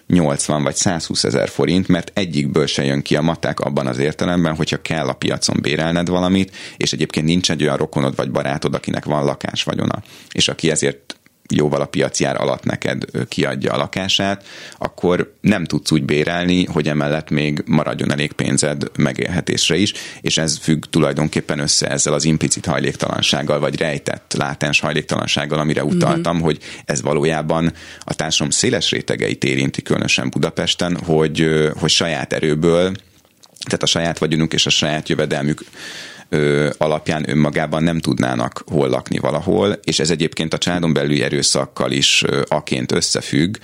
Speaker 3: 80 vagy 120 ezer forint, mert egyikből se jön ki a maták abban az értelemben, hogyha kell a piacon bérelned valamit, és egyébként nincs egy olyan rokonod vagy barátod, akinek van lakás vagyona, és aki ezért jóval a piacjár alatt neked kiadja a lakását, akkor nem tudsz úgy bérelni, hogy emellett még maradjon elég pénzed megélhetésre is, és ez függ tulajdonképpen össze ezzel az implicit hajléktalansággal, vagy rejtett látens hajléktalansággal, amire mhm. utaltam, mm-hmm. hogy ez valójában a társadalom széles rétegeit érinti, különösen Budapesten, hogy, hogy saját erőből tehát a saját vagyonuk és a saját jövedelmük ö, alapján önmagában nem tudnának hol lakni valahol, és ez egyébként a családon belüli erőszakkal is ö, aként összefügg,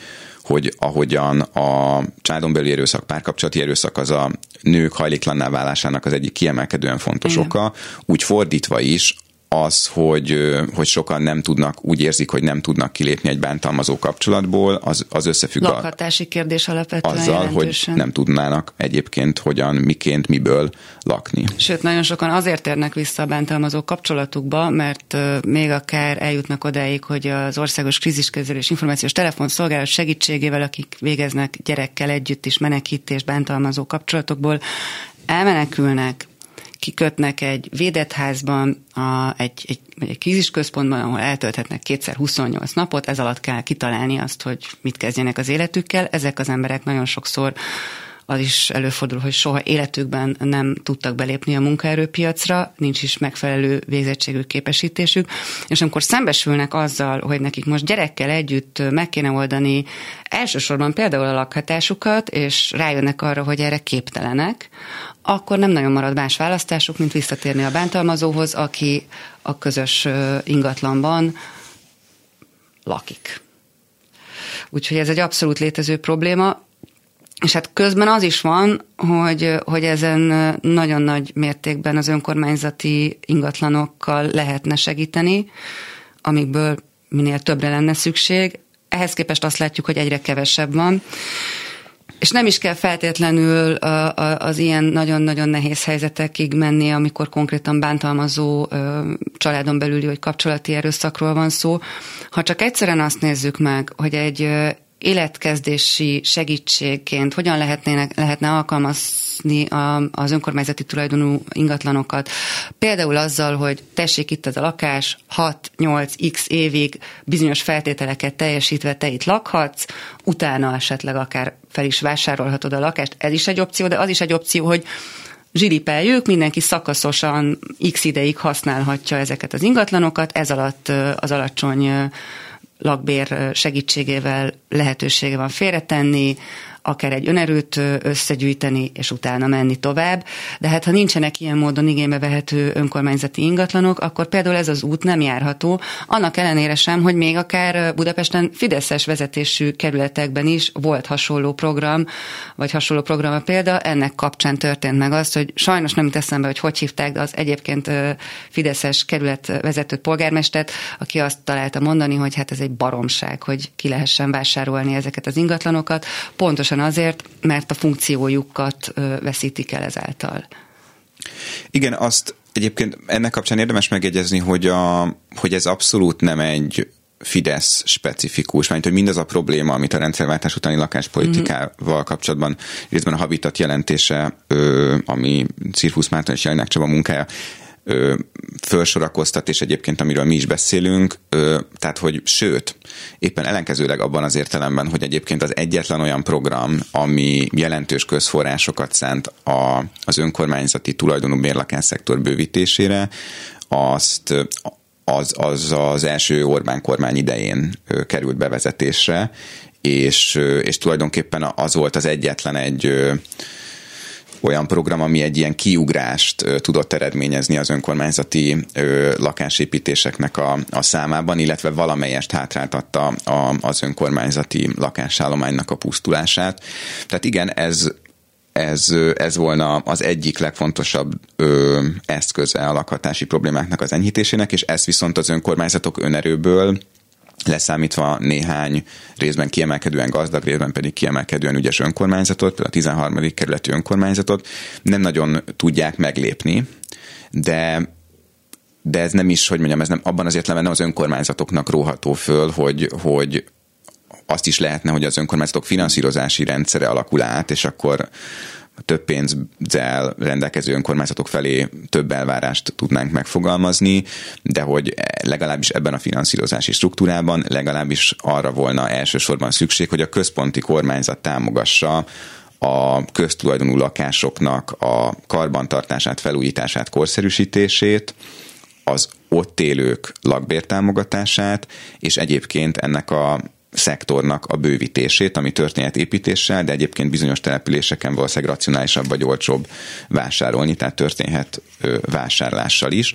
Speaker 3: hogy ahogyan a családon belüli erőszak, párkapcsolati erőszak az a nők hajléklanná válásának az egyik kiemelkedően fontos Igen. oka, úgy fordítva is az, hogy, hogy sokan nem tudnak, úgy érzik, hogy nem tudnak kilépni egy bántalmazó kapcsolatból, az, az összefügg
Speaker 2: Lakhatási a, kérdés alapvetően
Speaker 3: azzal, jelentősen. hogy nem tudnának egyébként hogyan, miként, miből lakni.
Speaker 2: Sőt, nagyon sokan azért térnek vissza a bántalmazó kapcsolatukba, mert még akár eljutnak odáig, hogy az Országos Kríziskezelés Információs Telefonszolgálat segítségével, akik végeznek gyerekkel együtt is menekítés bántalmazó kapcsolatokból, elmenekülnek, kikötnek egy védett házban, a, egy, egy, egy krízisközpontban, ahol eltölthetnek kétszer 28 napot, ez alatt kell kitalálni azt, hogy mit kezdjenek az életükkel. Ezek az emberek nagyon sokszor az is előfordul, hogy soha életükben nem tudtak belépni a munkaerőpiacra, nincs is megfelelő végzettségük, képesítésük, és amikor szembesülnek azzal, hogy nekik most gyerekkel együtt meg kéne oldani elsősorban például a lakhatásukat, és rájönnek arra, hogy erre képtelenek, akkor nem nagyon marad más választásuk, mint visszatérni a bántalmazóhoz, aki a közös ingatlanban lakik. Úgyhogy ez egy abszolút létező probléma És hát közben az is van, hogy, hogy ezen nagyon nagy mértékben az önkormányzati ingatlanokkal lehetne segíteni, amikből minél többre lenne szükség. Ehhez képest azt látjuk, hogy egyre kevesebb van. És nem is kell feltétlenül az ilyen nagyon-nagyon nehéz helyzetekig menni, amikor konkrétan bántalmazó családon belüli vagy kapcsolati erőszakról van szó. Ha csak egyszerűen azt nézzük meg, hogy egy életkezdési segítségként hogyan lehetnének, lehetne alkalmazni a, az önkormányzati tulajdonú ingatlanokat. Például azzal, hogy tessék itt ez a lakás, 6-8x évig bizonyos feltételeket teljesítve te itt lakhatsz, utána esetleg akár fel is vásárolhatod a lakást. Ez is egy opció, de az is egy opció, hogy zsiripeljük, mindenki szakaszosan x ideig használhatja ezeket az ingatlanokat, ez alatt az alacsony lakbér segítségével lehetősége van félretenni, akár egy önerőt összegyűjteni, és utána menni tovább. De hát ha nincsenek ilyen módon igénybe vehető önkormányzati ingatlanok, akkor például ez az út nem járható, annak ellenére sem, hogy még akár Budapesten Fideszes vezetésű kerületekben is volt hasonló program, vagy hasonló program a példa, ennek kapcsán történt meg az, hogy sajnos nem teszem be, hogy hogy hívták, de az egyébként Fideszes kerület vezető polgármestert, aki azt találta mondani, hogy hát ez egy baromság, hogy ki lehessen vásárolni ezeket az ingatlanokat. Pontosan pontosan azért, mert a funkciójukat veszítik el ezáltal.
Speaker 3: Igen, azt egyébként ennek kapcsán érdemes megjegyezni, hogy, a, hogy ez abszolút nem egy Fidesz specifikus, mert hogy mindaz a probléma, amit a rendszerváltás utáni lakáspolitikával mm-hmm. kapcsolatban részben a Habitat jelentése, ami Cirkusz Márton és Jelenek Csaba munkája, ö, felsorakoztat, és egyébként amiről mi is beszélünk, ö, tehát hogy sőt, éppen ellenkezőleg abban az értelemben, hogy egyébként az egyetlen olyan program, ami jelentős közforrásokat szánt a, az önkormányzati tulajdonú bérlakásszektor bővítésére, azt az, az az első Orbán kormány idején került bevezetésre, és, és tulajdonképpen az volt az egyetlen egy olyan program, ami egy ilyen kiugrást tudott eredményezni az önkormányzati lakásépítéseknek a, a számában, illetve valamelyest hátráltatta a, az önkormányzati lakásállománynak a pusztulását. Tehát igen, ez ez, ez volna az egyik legfontosabb ö, eszköze a lakhatási problémáknak az enyhítésének, és ezt viszont az önkormányzatok önerőből leszámítva néhány részben kiemelkedően gazdag, részben pedig kiemelkedően ügyes önkormányzatot, például a 13. kerületi önkormányzatot nem nagyon tudják meglépni, de de ez nem is, hogy mondjam, ez nem abban az értelemben nem az önkormányzatoknak róható föl, hogy, hogy azt is lehetne, hogy az önkormányzatok finanszírozási rendszere alakul át, és akkor több pénzzel rendelkező önkormányzatok felé több elvárást tudnánk megfogalmazni, de hogy legalábbis ebben a finanszírozási struktúrában legalábbis arra volna elsősorban szükség, hogy a központi kormányzat támogassa a köztulajdonú lakásoknak a karbantartását, felújítását, korszerűsítését, az ott élők lakbértámogatását, és egyébként ennek a szektornak a bővítését, ami történhet építéssel, de egyébként bizonyos településeken valószínűleg racionálisabb vagy olcsóbb vásárolni, tehát történhet vásárlással is.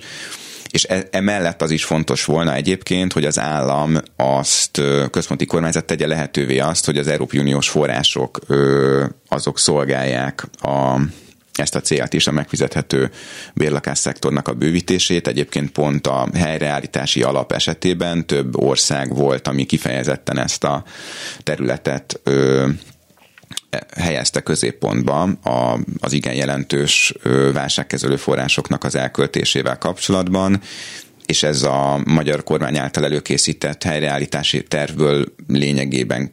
Speaker 3: És e, emellett az is fontos volna egyébként, hogy az állam azt központi kormányzat tegye lehetővé azt, hogy az Európai Uniós források azok szolgálják a ezt a célt is, a megfizethető bérlakásszektornak a bővítését. Egyébként pont a helyreállítási alap esetében több ország volt, ami kifejezetten ezt a területet ö, helyezte középpontba a, az igen jelentős válságkezelő forrásoknak az elköltésével kapcsolatban, és ez a magyar kormány által előkészített helyreállítási tervből lényegében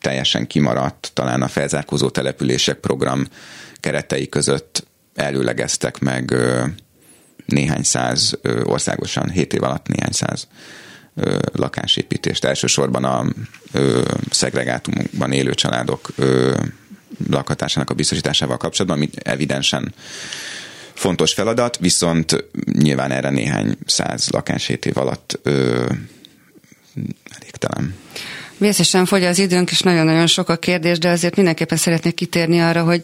Speaker 3: teljesen kimaradt, talán a felzárkózó települések program keretei között előlegeztek meg néhány száz, országosan 7 év alatt néhány száz lakásépítést. Elsősorban a szegregátumban élő családok lakhatásának a biztosításával kapcsolatban, ami evidensen fontos feladat, viszont nyilván erre néhány száz lakás 7 év alatt ö, elégtelen.
Speaker 2: Vészesen fogy az időnk, és nagyon-nagyon sok a kérdés, de azért mindenképpen szeretnék kitérni arra, hogy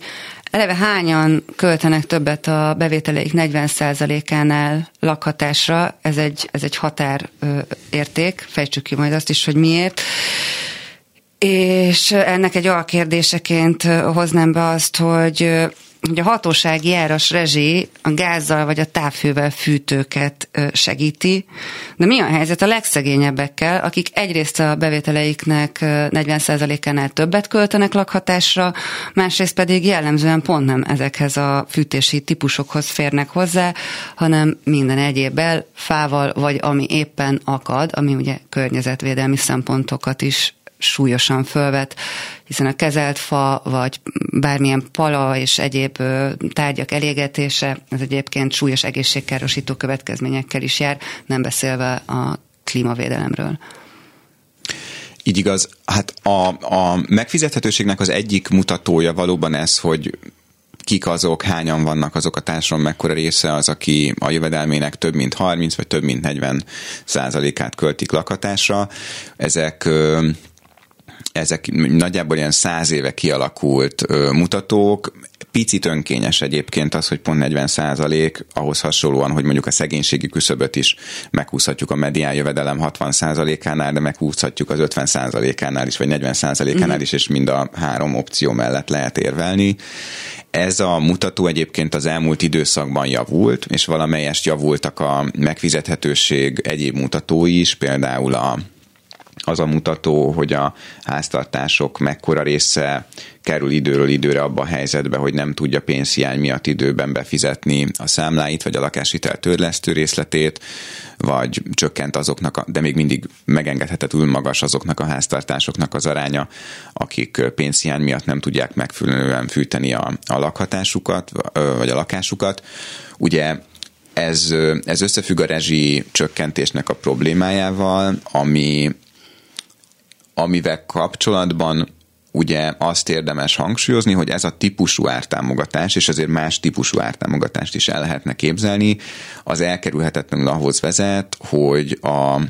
Speaker 2: eleve hányan költenek többet a bevételeik 40%-ánál lakhatásra, ez egy, ez egy határérték, fejtsük ki majd azt is, hogy miért. És ennek egy alkérdéseként hoznám be azt, hogy hogy a hatósági áras rezsi a gázzal vagy a távhővel fűtőket segíti, de mi a helyzet a legszegényebbekkel, akik egyrészt a bevételeiknek 40%-ánál többet költenek lakhatásra, másrészt pedig jellemzően pont nem ezekhez a fűtési típusokhoz férnek hozzá, hanem minden egyébbel, fával, vagy ami éppen akad, ami ugye környezetvédelmi szempontokat is súlyosan fölvet, hiszen a kezelt fa, vagy bármilyen pala és egyéb tárgyak elégetése, ez egyébként súlyos egészségkárosító következményekkel is jár, nem beszélve a klímavédelemről.
Speaker 3: Így igaz. Hát a, a megfizethetőségnek az egyik mutatója valóban ez, hogy kik azok, hányan vannak azok a társadalom, mekkora része az, aki a jövedelmének több mint 30 vagy több mint 40 százalékát költik lakatásra. Ezek ezek nagyjából ilyen száz éve kialakult ö, mutatók, picit önkényes egyébként az, hogy pont 40 százalék, ahhoz hasonlóan, hogy mondjuk a szegénységi küszöböt is meghúzhatjuk a medián jövedelem 60 százalékánál, de meghúzhatjuk az 50 százalékánál is, vagy 40 százalékánál uh-huh. is, és mind a három opció mellett lehet érvelni. Ez a mutató egyébként az elmúlt időszakban javult, és valamelyest javultak a megfizethetőség egyéb mutatói is, például a az a mutató, hogy a háztartások mekkora része kerül időről időre abba a helyzetbe, hogy nem tudja pénzhiány miatt időben befizetni a számláit, vagy a lakáshitel törlesztő részletét, vagy csökkent azoknak, a, de még mindig megengedhetetlenül magas azoknak a háztartásoknak az aránya, akik pénzhiány miatt nem tudják megfelelően fűteni a, a lakhatásukat, vagy a lakásukat. Ugye ez, ez összefügg a rezsi csökkentésnek a problémájával, ami amivel kapcsolatban ugye azt érdemes hangsúlyozni, hogy ez a típusú ártámogatás, és azért más típusú ártámogatást is el lehetne képzelni, az elkerülhetetlenül ahhoz vezet, hogy a,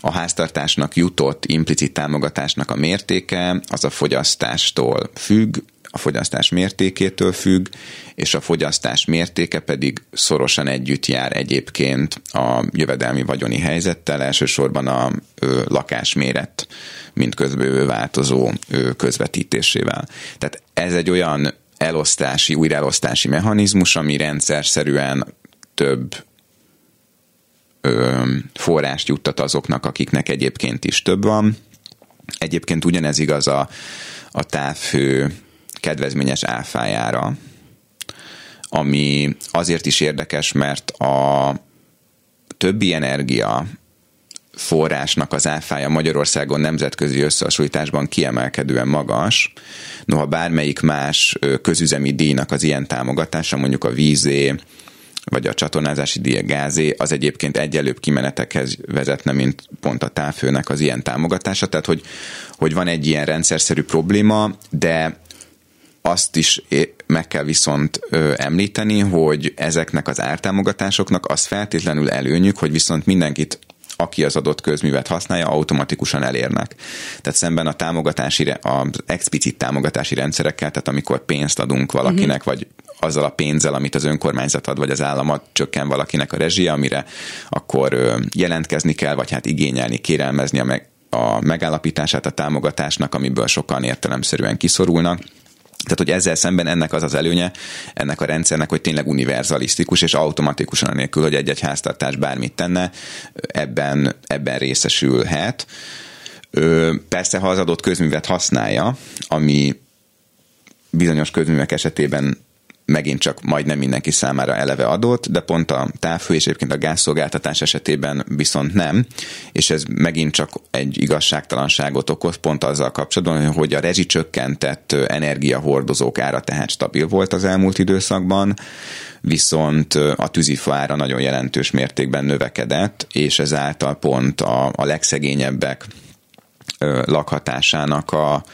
Speaker 3: a háztartásnak jutott implicit támogatásnak a mértéke az a fogyasztástól függ, a fogyasztás mértékétől függ, és a fogyasztás mértéke pedig szorosan együtt jár egyébként a jövedelmi vagyoni helyzettel, elsősorban a ö, lakásméret, mint közbővő változó ö, közvetítésével. Tehát ez egy olyan elosztási, újraelosztási mechanizmus, ami rendszer szerűen több ö, forrást juttat azoknak, akiknek egyébként is több van. Egyébként ugyanez igaz a, a távhő kedvezményes áfájára, ami azért is érdekes, mert a többi energia forrásnak az áfája Magyarországon nemzetközi összehasonlításban kiemelkedően magas. Noha bármelyik más közüzemi díjnak az ilyen támogatása, mondjuk a vízé, vagy a csatornázási díj, gázé, az egyébként egyelőbb kimenetekhez vezetne, mint pont a távfőnek az ilyen támogatása. Tehát, hogy, hogy van egy ilyen rendszerszerű probléma, de azt is meg kell viszont említeni, hogy ezeknek az ártámogatásoknak az feltétlenül előnyük, hogy viszont mindenkit aki az adott közművet használja, automatikusan elérnek. Tehát szemben a támogatási, az explicit támogatási rendszerekkel, tehát amikor pénzt adunk valakinek, uh-huh. vagy azzal a pénzzel, amit az önkormányzat ad, vagy az állam csökken valakinek a rezsia, amire akkor jelentkezni kell, vagy hát igényelni, kérelmezni a, meg, a megállapítását a támogatásnak, amiből sokan értelemszerűen kiszorulnak tehát, hogy ezzel szemben ennek az az előnye, ennek a rendszernek, hogy tényleg univerzalisztikus, és automatikusan nélkül, hogy egy-egy háztartás bármit tenne, ebben, ebben részesülhet. Persze, ha az adott közművet használja, ami bizonyos közművek esetében megint csak majdnem mindenki számára eleve adott, de pont a távhő és egyébként a gázszolgáltatás esetében viszont nem, és ez megint csak egy igazságtalanságot okoz pont azzal kapcsolatban, hogy a rezsicsökkentett energiahordozók ára tehát stabil volt az elmúlt időszakban, viszont a tűzifa ára nagyon jelentős mértékben növekedett, és ezáltal pont a, a legszegényebbek lakhatásának a,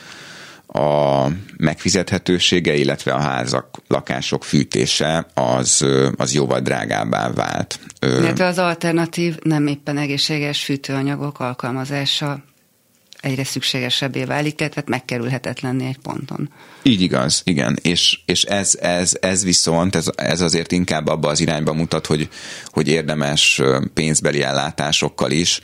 Speaker 3: a megfizethetősége, illetve a házak, lakások fűtése az, az jóval drágábbá vált.
Speaker 2: Illetve az alternatív, nem éppen egészséges fűtőanyagok alkalmazása egyre szükségesebbé válik, tehát megkerülhetetlenné egy ponton.
Speaker 3: Így igaz, igen, és, és ez, ez, ez viszont, ez, ez azért inkább abba az irányba mutat, hogy, hogy érdemes pénzbeli ellátásokkal is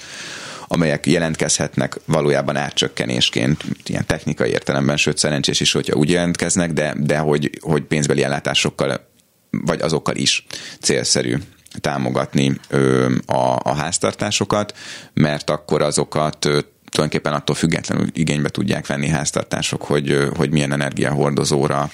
Speaker 3: amelyek jelentkezhetnek valójában árcsökkenésként, ilyen technikai értelemben, sőt szerencsés is, hogyha úgy jelentkeznek, de, de hogy, hogy pénzbeli ellátásokkal vagy azokkal is célszerű támogatni ö, a, a háztartásokat, mert akkor azokat ö, tulajdonképpen attól függetlenül igénybe tudják venni háztartások, hogy, ö, hogy milyen energiahordozóra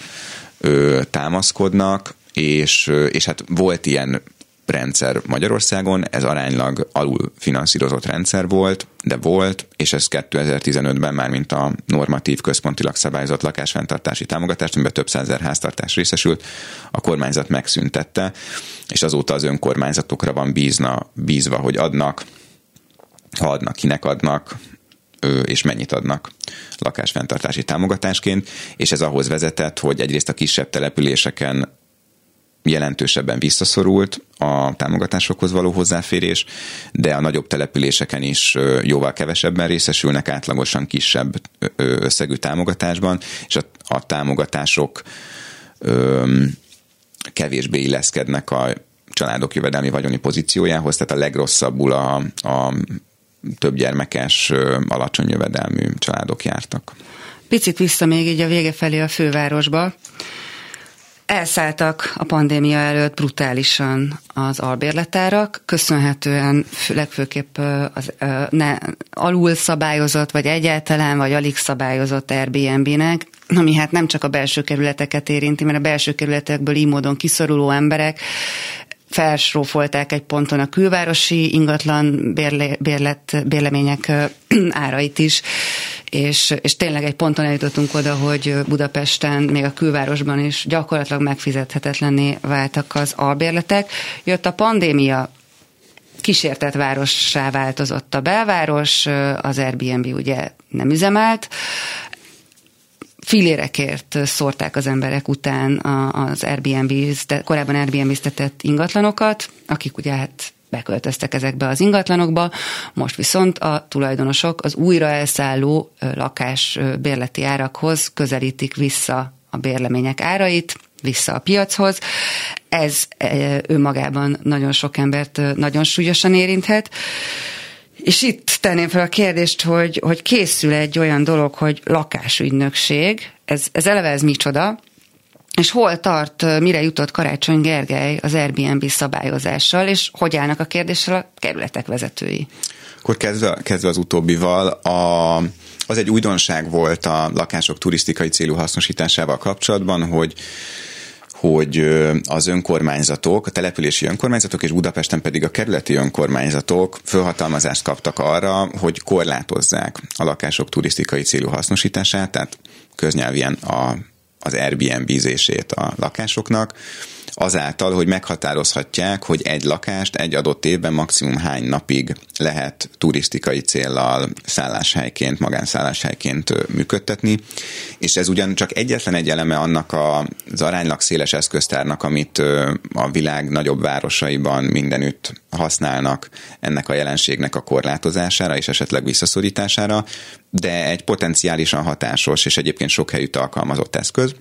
Speaker 3: ö, támaszkodnak, és, és hát volt ilyen rendszer Magyarországon, ez aránylag alul finanszírozott rendszer volt, de volt, és ez 2015-ben már mint a normatív központilag szabályozott lakásfenntartási támogatást, amiben több százer háztartás részesült, a kormányzat megszüntette, és azóta az önkormányzatokra van bízna, bízva, hogy adnak, ha adnak, kinek adnak, és mennyit adnak lakásfenntartási támogatásként, és ez ahhoz vezetett, hogy egyrészt a kisebb településeken jelentősebben visszaszorult a támogatásokhoz való hozzáférés, de a nagyobb településeken is jóval kevesebben részesülnek átlagosan kisebb összegű támogatásban, és a, a támogatások ö, kevésbé illeszkednek a családok jövedelmi vagyoni pozíciójához, tehát a legrosszabbul a, a több gyermekes, alacsony jövedelmű családok jártak.
Speaker 2: Picit vissza még így a vége felé a fővárosba. Elszálltak a pandémia előtt brutálisan az albérletárak, köszönhetően legfőképp az ne, alul szabályozott, vagy egyáltalán, vagy alig szabályozott Airbnb-nek, ami hát nem csak a belső kerületeket érinti, mert a belső kerületekből így módon kiszoruló emberek felsrófolták egy ponton a külvárosi ingatlan bérle, bérlet, bérlemények (clears throat) árait is, és, és tényleg egy ponton eljutottunk oda, hogy Budapesten, még a külvárosban is gyakorlatilag megfizethetetlenné váltak az albérletek. Jött a pandémia, kísértett várossá változott a belváros, az Airbnb ugye nem üzemelt, filérekért szórták az emberek után az Airbnb, korábban Airbnb-ztetett ingatlanokat, akik ugye hát beköltöztek ezekbe az ingatlanokba, most viszont a tulajdonosok az újra elszálló lakás bérleti árakhoz közelítik vissza a bérlemények árait, vissza a piachoz. Ez önmagában nagyon sok embert nagyon súlyosan érinthet. És itt tenném fel a kérdést, hogy, hogy készül egy olyan dolog, hogy lakásügynökség, ez, ez eleve ez micsoda, és hol tart, mire jutott Karácsony Gergely az Airbnb szabályozással, és hogy állnak a kérdéssel a kerületek vezetői?
Speaker 3: Akkor kezdve, kezdve az utóbbival, a, az egy újdonság volt a lakások turisztikai célú hasznosításával kapcsolatban, hogy hogy az önkormányzatok, a települési önkormányzatok és Budapesten pedig a kerületi önkormányzatok fölhatalmazást kaptak arra, hogy korlátozzák a lakások turisztikai célú hasznosítását, tehát köznyelvien a, az Airbnb-zését a lakásoknak, azáltal, hogy meghatározhatják, hogy egy lakást egy adott évben maximum hány napig lehet turisztikai céllal szálláshelyként, magánszálláshelyként működtetni, és ez ugyan csak egyetlen egy eleme annak az aránylag széles eszköztárnak, amit a világ nagyobb városaiban mindenütt használnak ennek a jelenségnek a korlátozására és esetleg visszaszorítására, de egy potenciálisan hatásos és egyébként sok helyütt alkalmazott eszköz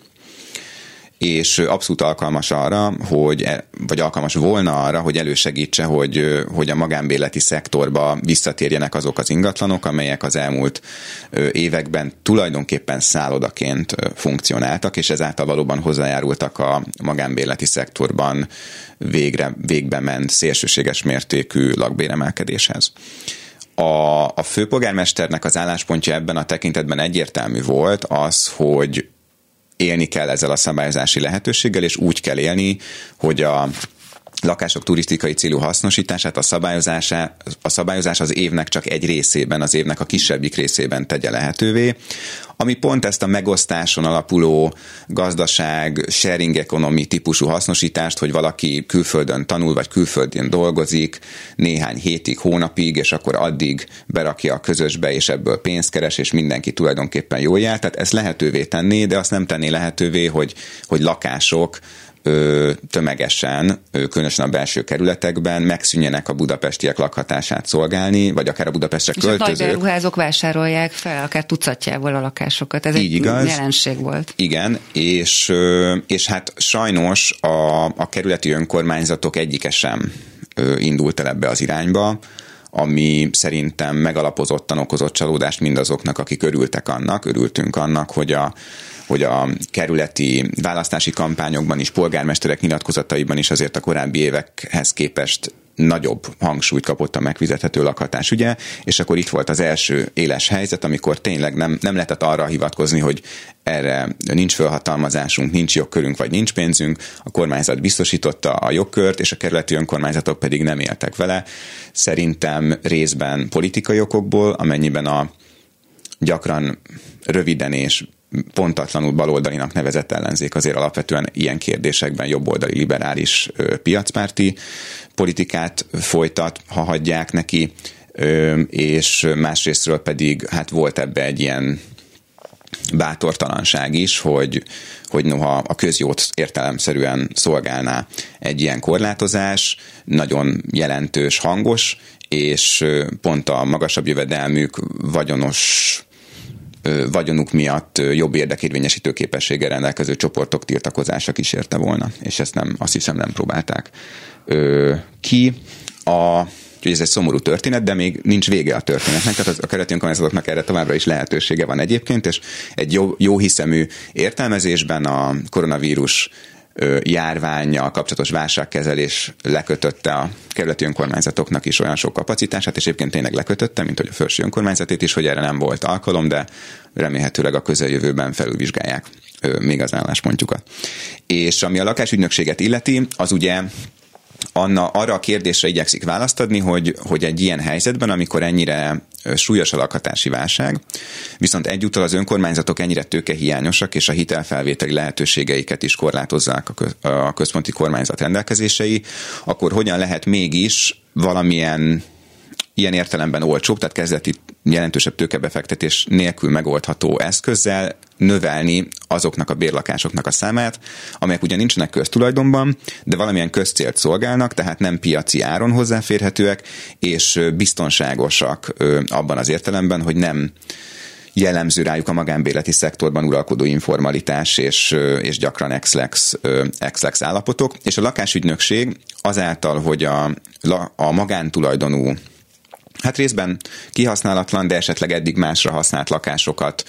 Speaker 3: és abszolút alkalmas arra, hogy, e, vagy alkalmas volna arra, hogy elősegítse, hogy, hogy a magánbéleti szektorba visszatérjenek azok az ingatlanok, amelyek az elmúlt években tulajdonképpen szállodaként funkcionáltak, és ezáltal valóban hozzájárultak a magánbéleti szektorban végre, végbe ment szélsőséges mértékű lakbéremelkedéshez. A, a főpolgármesternek az álláspontja ebben a tekintetben egyértelmű volt az, hogy élni kell ezzel a szabályozási lehetőséggel, és úgy kell élni, hogy a lakások turisztikai célú hasznosítását, a, szabályozásá, a szabályozás az évnek csak egy részében, az évnek a kisebbik részében tegye lehetővé, ami pont ezt a megosztáson alapuló gazdaság, sharing economy típusú hasznosítást, hogy valaki külföldön tanul, vagy külföldön dolgozik néhány hétig, hónapig, és akkor addig berakja a közösbe, és ebből pénzt keres, és mindenki tulajdonképpen jól jár. Tehát ezt lehetővé tenni, de azt nem tenni lehetővé, hogy, hogy lakások tömegesen, különösen a belső kerületekben megszűnjenek a budapestiek lakhatását szolgálni, vagy akár a Budapestre és költözők. És
Speaker 2: a nagy beruházók vásárolják fel, akár tucatjából a lakásokat. Ez Így egy igaz. jelenség volt.
Speaker 3: Igen, és, és hát sajnos a, a kerületi önkormányzatok egyike sem indult el ebbe az irányba ami szerintem megalapozottan okozott csalódást mindazoknak, akik örültek annak, örültünk annak, hogy a hogy a kerületi választási kampányokban is, polgármesterek nyilatkozataiban is azért a korábbi évekhez képest nagyobb hangsúlyt kapott a megfizethető lakhatás, ugye? És akkor itt volt az első éles helyzet, amikor tényleg nem, nem lehetett arra hivatkozni, hogy erre nincs felhatalmazásunk, nincs jogkörünk, vagy nincs pénzünk. A kormányzat biztosította a jogkört, és a kerületi önkormányzatok pedig nem éltek vele. Szerintem részben politikai okokból, amennyiben a gyakran röviden és pontatlanul baloldalinak nevezett ellenzék azért alapvetően ilyen kérdésekben jobboldali liberális piacpárti politikát folytat, ha hagyják neki, és másrésztről pedig hát volt ebbe egy ilyen bátortalanság is, hogy, hogy noha a közjót értelemszerűen szolgálná egy ilyen korlátozás, nagyon jelentős, hangos, és pont a magasabb jövedelmük, vagyonos vagyonuk miatt jobb érdekérvényesítő képességgel rendelkező csoportok tiltakozása kísérte volna, és ezt nem, azt hiszem nem próbálták ki. A Úgyhogy ez egy szomorú történet, de még nincs vége a történetnek, tehát a keleti önkormányzatoknak erre továbbra is lehetősége van egyébként, és egy jó, jó hiszemű értelmezésben a koronavírus járványjal kapcsolatos válságkezelés lekötötte a kerületi önkormányzatoknak is olyan sok kapacitását, és egyébként tényleg lekötötte, mint hogy a felső önkormányzatét is, hogy erre nem volt alkalom, de remélhetőleg a közeljövőben felülvizsgálják még az álláspontjukat. És ami a lakásügynökséget illeti, az ugye Anna arra a kérdésre igyekszik választ adni, hogy, hogy egy ilyen helyzetben, amikor ennyire súlyos a lakhatási válság, viszont egyúttal az önkormányzatok ennyire tőkehiányosak, és a hitelfelvételi lehetőségeiket is korlátozzák a központi kormányzat rendelkezései, akkor hogyan lehet mégis valamilyen ilyen értelemben olcsóbb, tehát kezdeti jelentősebb tőkebefektetés nélkül megoldható eszközzel növelni azoknak a bérlakásoknak a számát, amelyek ugyan nincsenek köztulajdonban, de valamilyen közcélt szolgálnak, tehát nem piaci áron hozzáférhetőek, és biztonságosak abban az értelemben, hogy nem jellemző rájuk a magánbéleti szektorban uralkodó informalitás és, és gyakran ex-lex, ex-lex állapotok. És a lakásügynökség azáltal, hogy a, a magántulajdonú hát részben kihasználatlan, de esetleg eddig másra használt lakásokat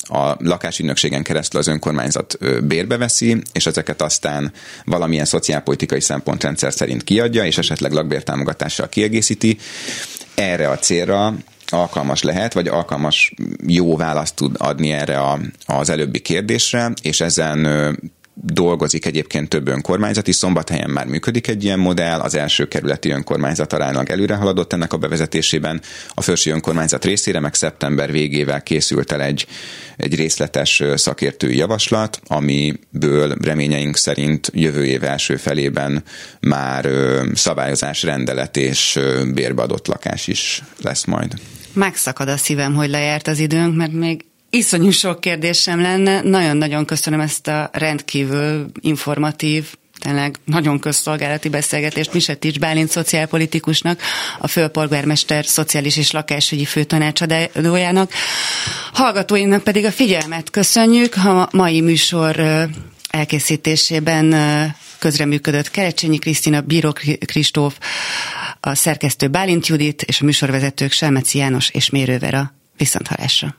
Speaker 3: a lakásügynökségen keresztül az önkormányzat bérbe veszi, és ezeket aztán valamilyen szociálpolitikai szempontrendszer szerint kiadja, és esetleg lakbértámogatással kiegészíti. Erre a célra alkalmas lehet, vagy alkalmas jó választ tud adni erre a, az előbbi kérdésre, és ezen dolgozik egyébként több önkormányzat is. Szombathelyen már működik egy ilyen modell, az első kerületi önkormányzat aránylag előre haladott ennek a bevezetésében. A felső önkormányzat részére meg szeptember végével készült el egy, egy részletes szakértői javaslat, amiből reményeink szerint jövő év első felében már szabályozás, rendelet és bérbeadott lakás is lesz majd.
Speaker 2: Megszakad a szívem, hogy lejárt az időnk, mert még Iszonyú sok kérdésem lenne. Nagyon-nagyon köszönöm ezt a rendkívül informatív, tényleg nagyon közszolgálati beszélgetést Misetics Bálint szociálpolitikusnak, a főpolgármester szociális és lakásügyi főtanácsadójának. Hallgatóinknak pedig a figyelmet köszönjük. A mai műsor elkészítésében közreműködött Kerecsényi Krisztina, Bíró Kristóf, a szerkesztő Bálint Judit és a műsorvezetők Selmeci János és Mérővera. Viszont halásra!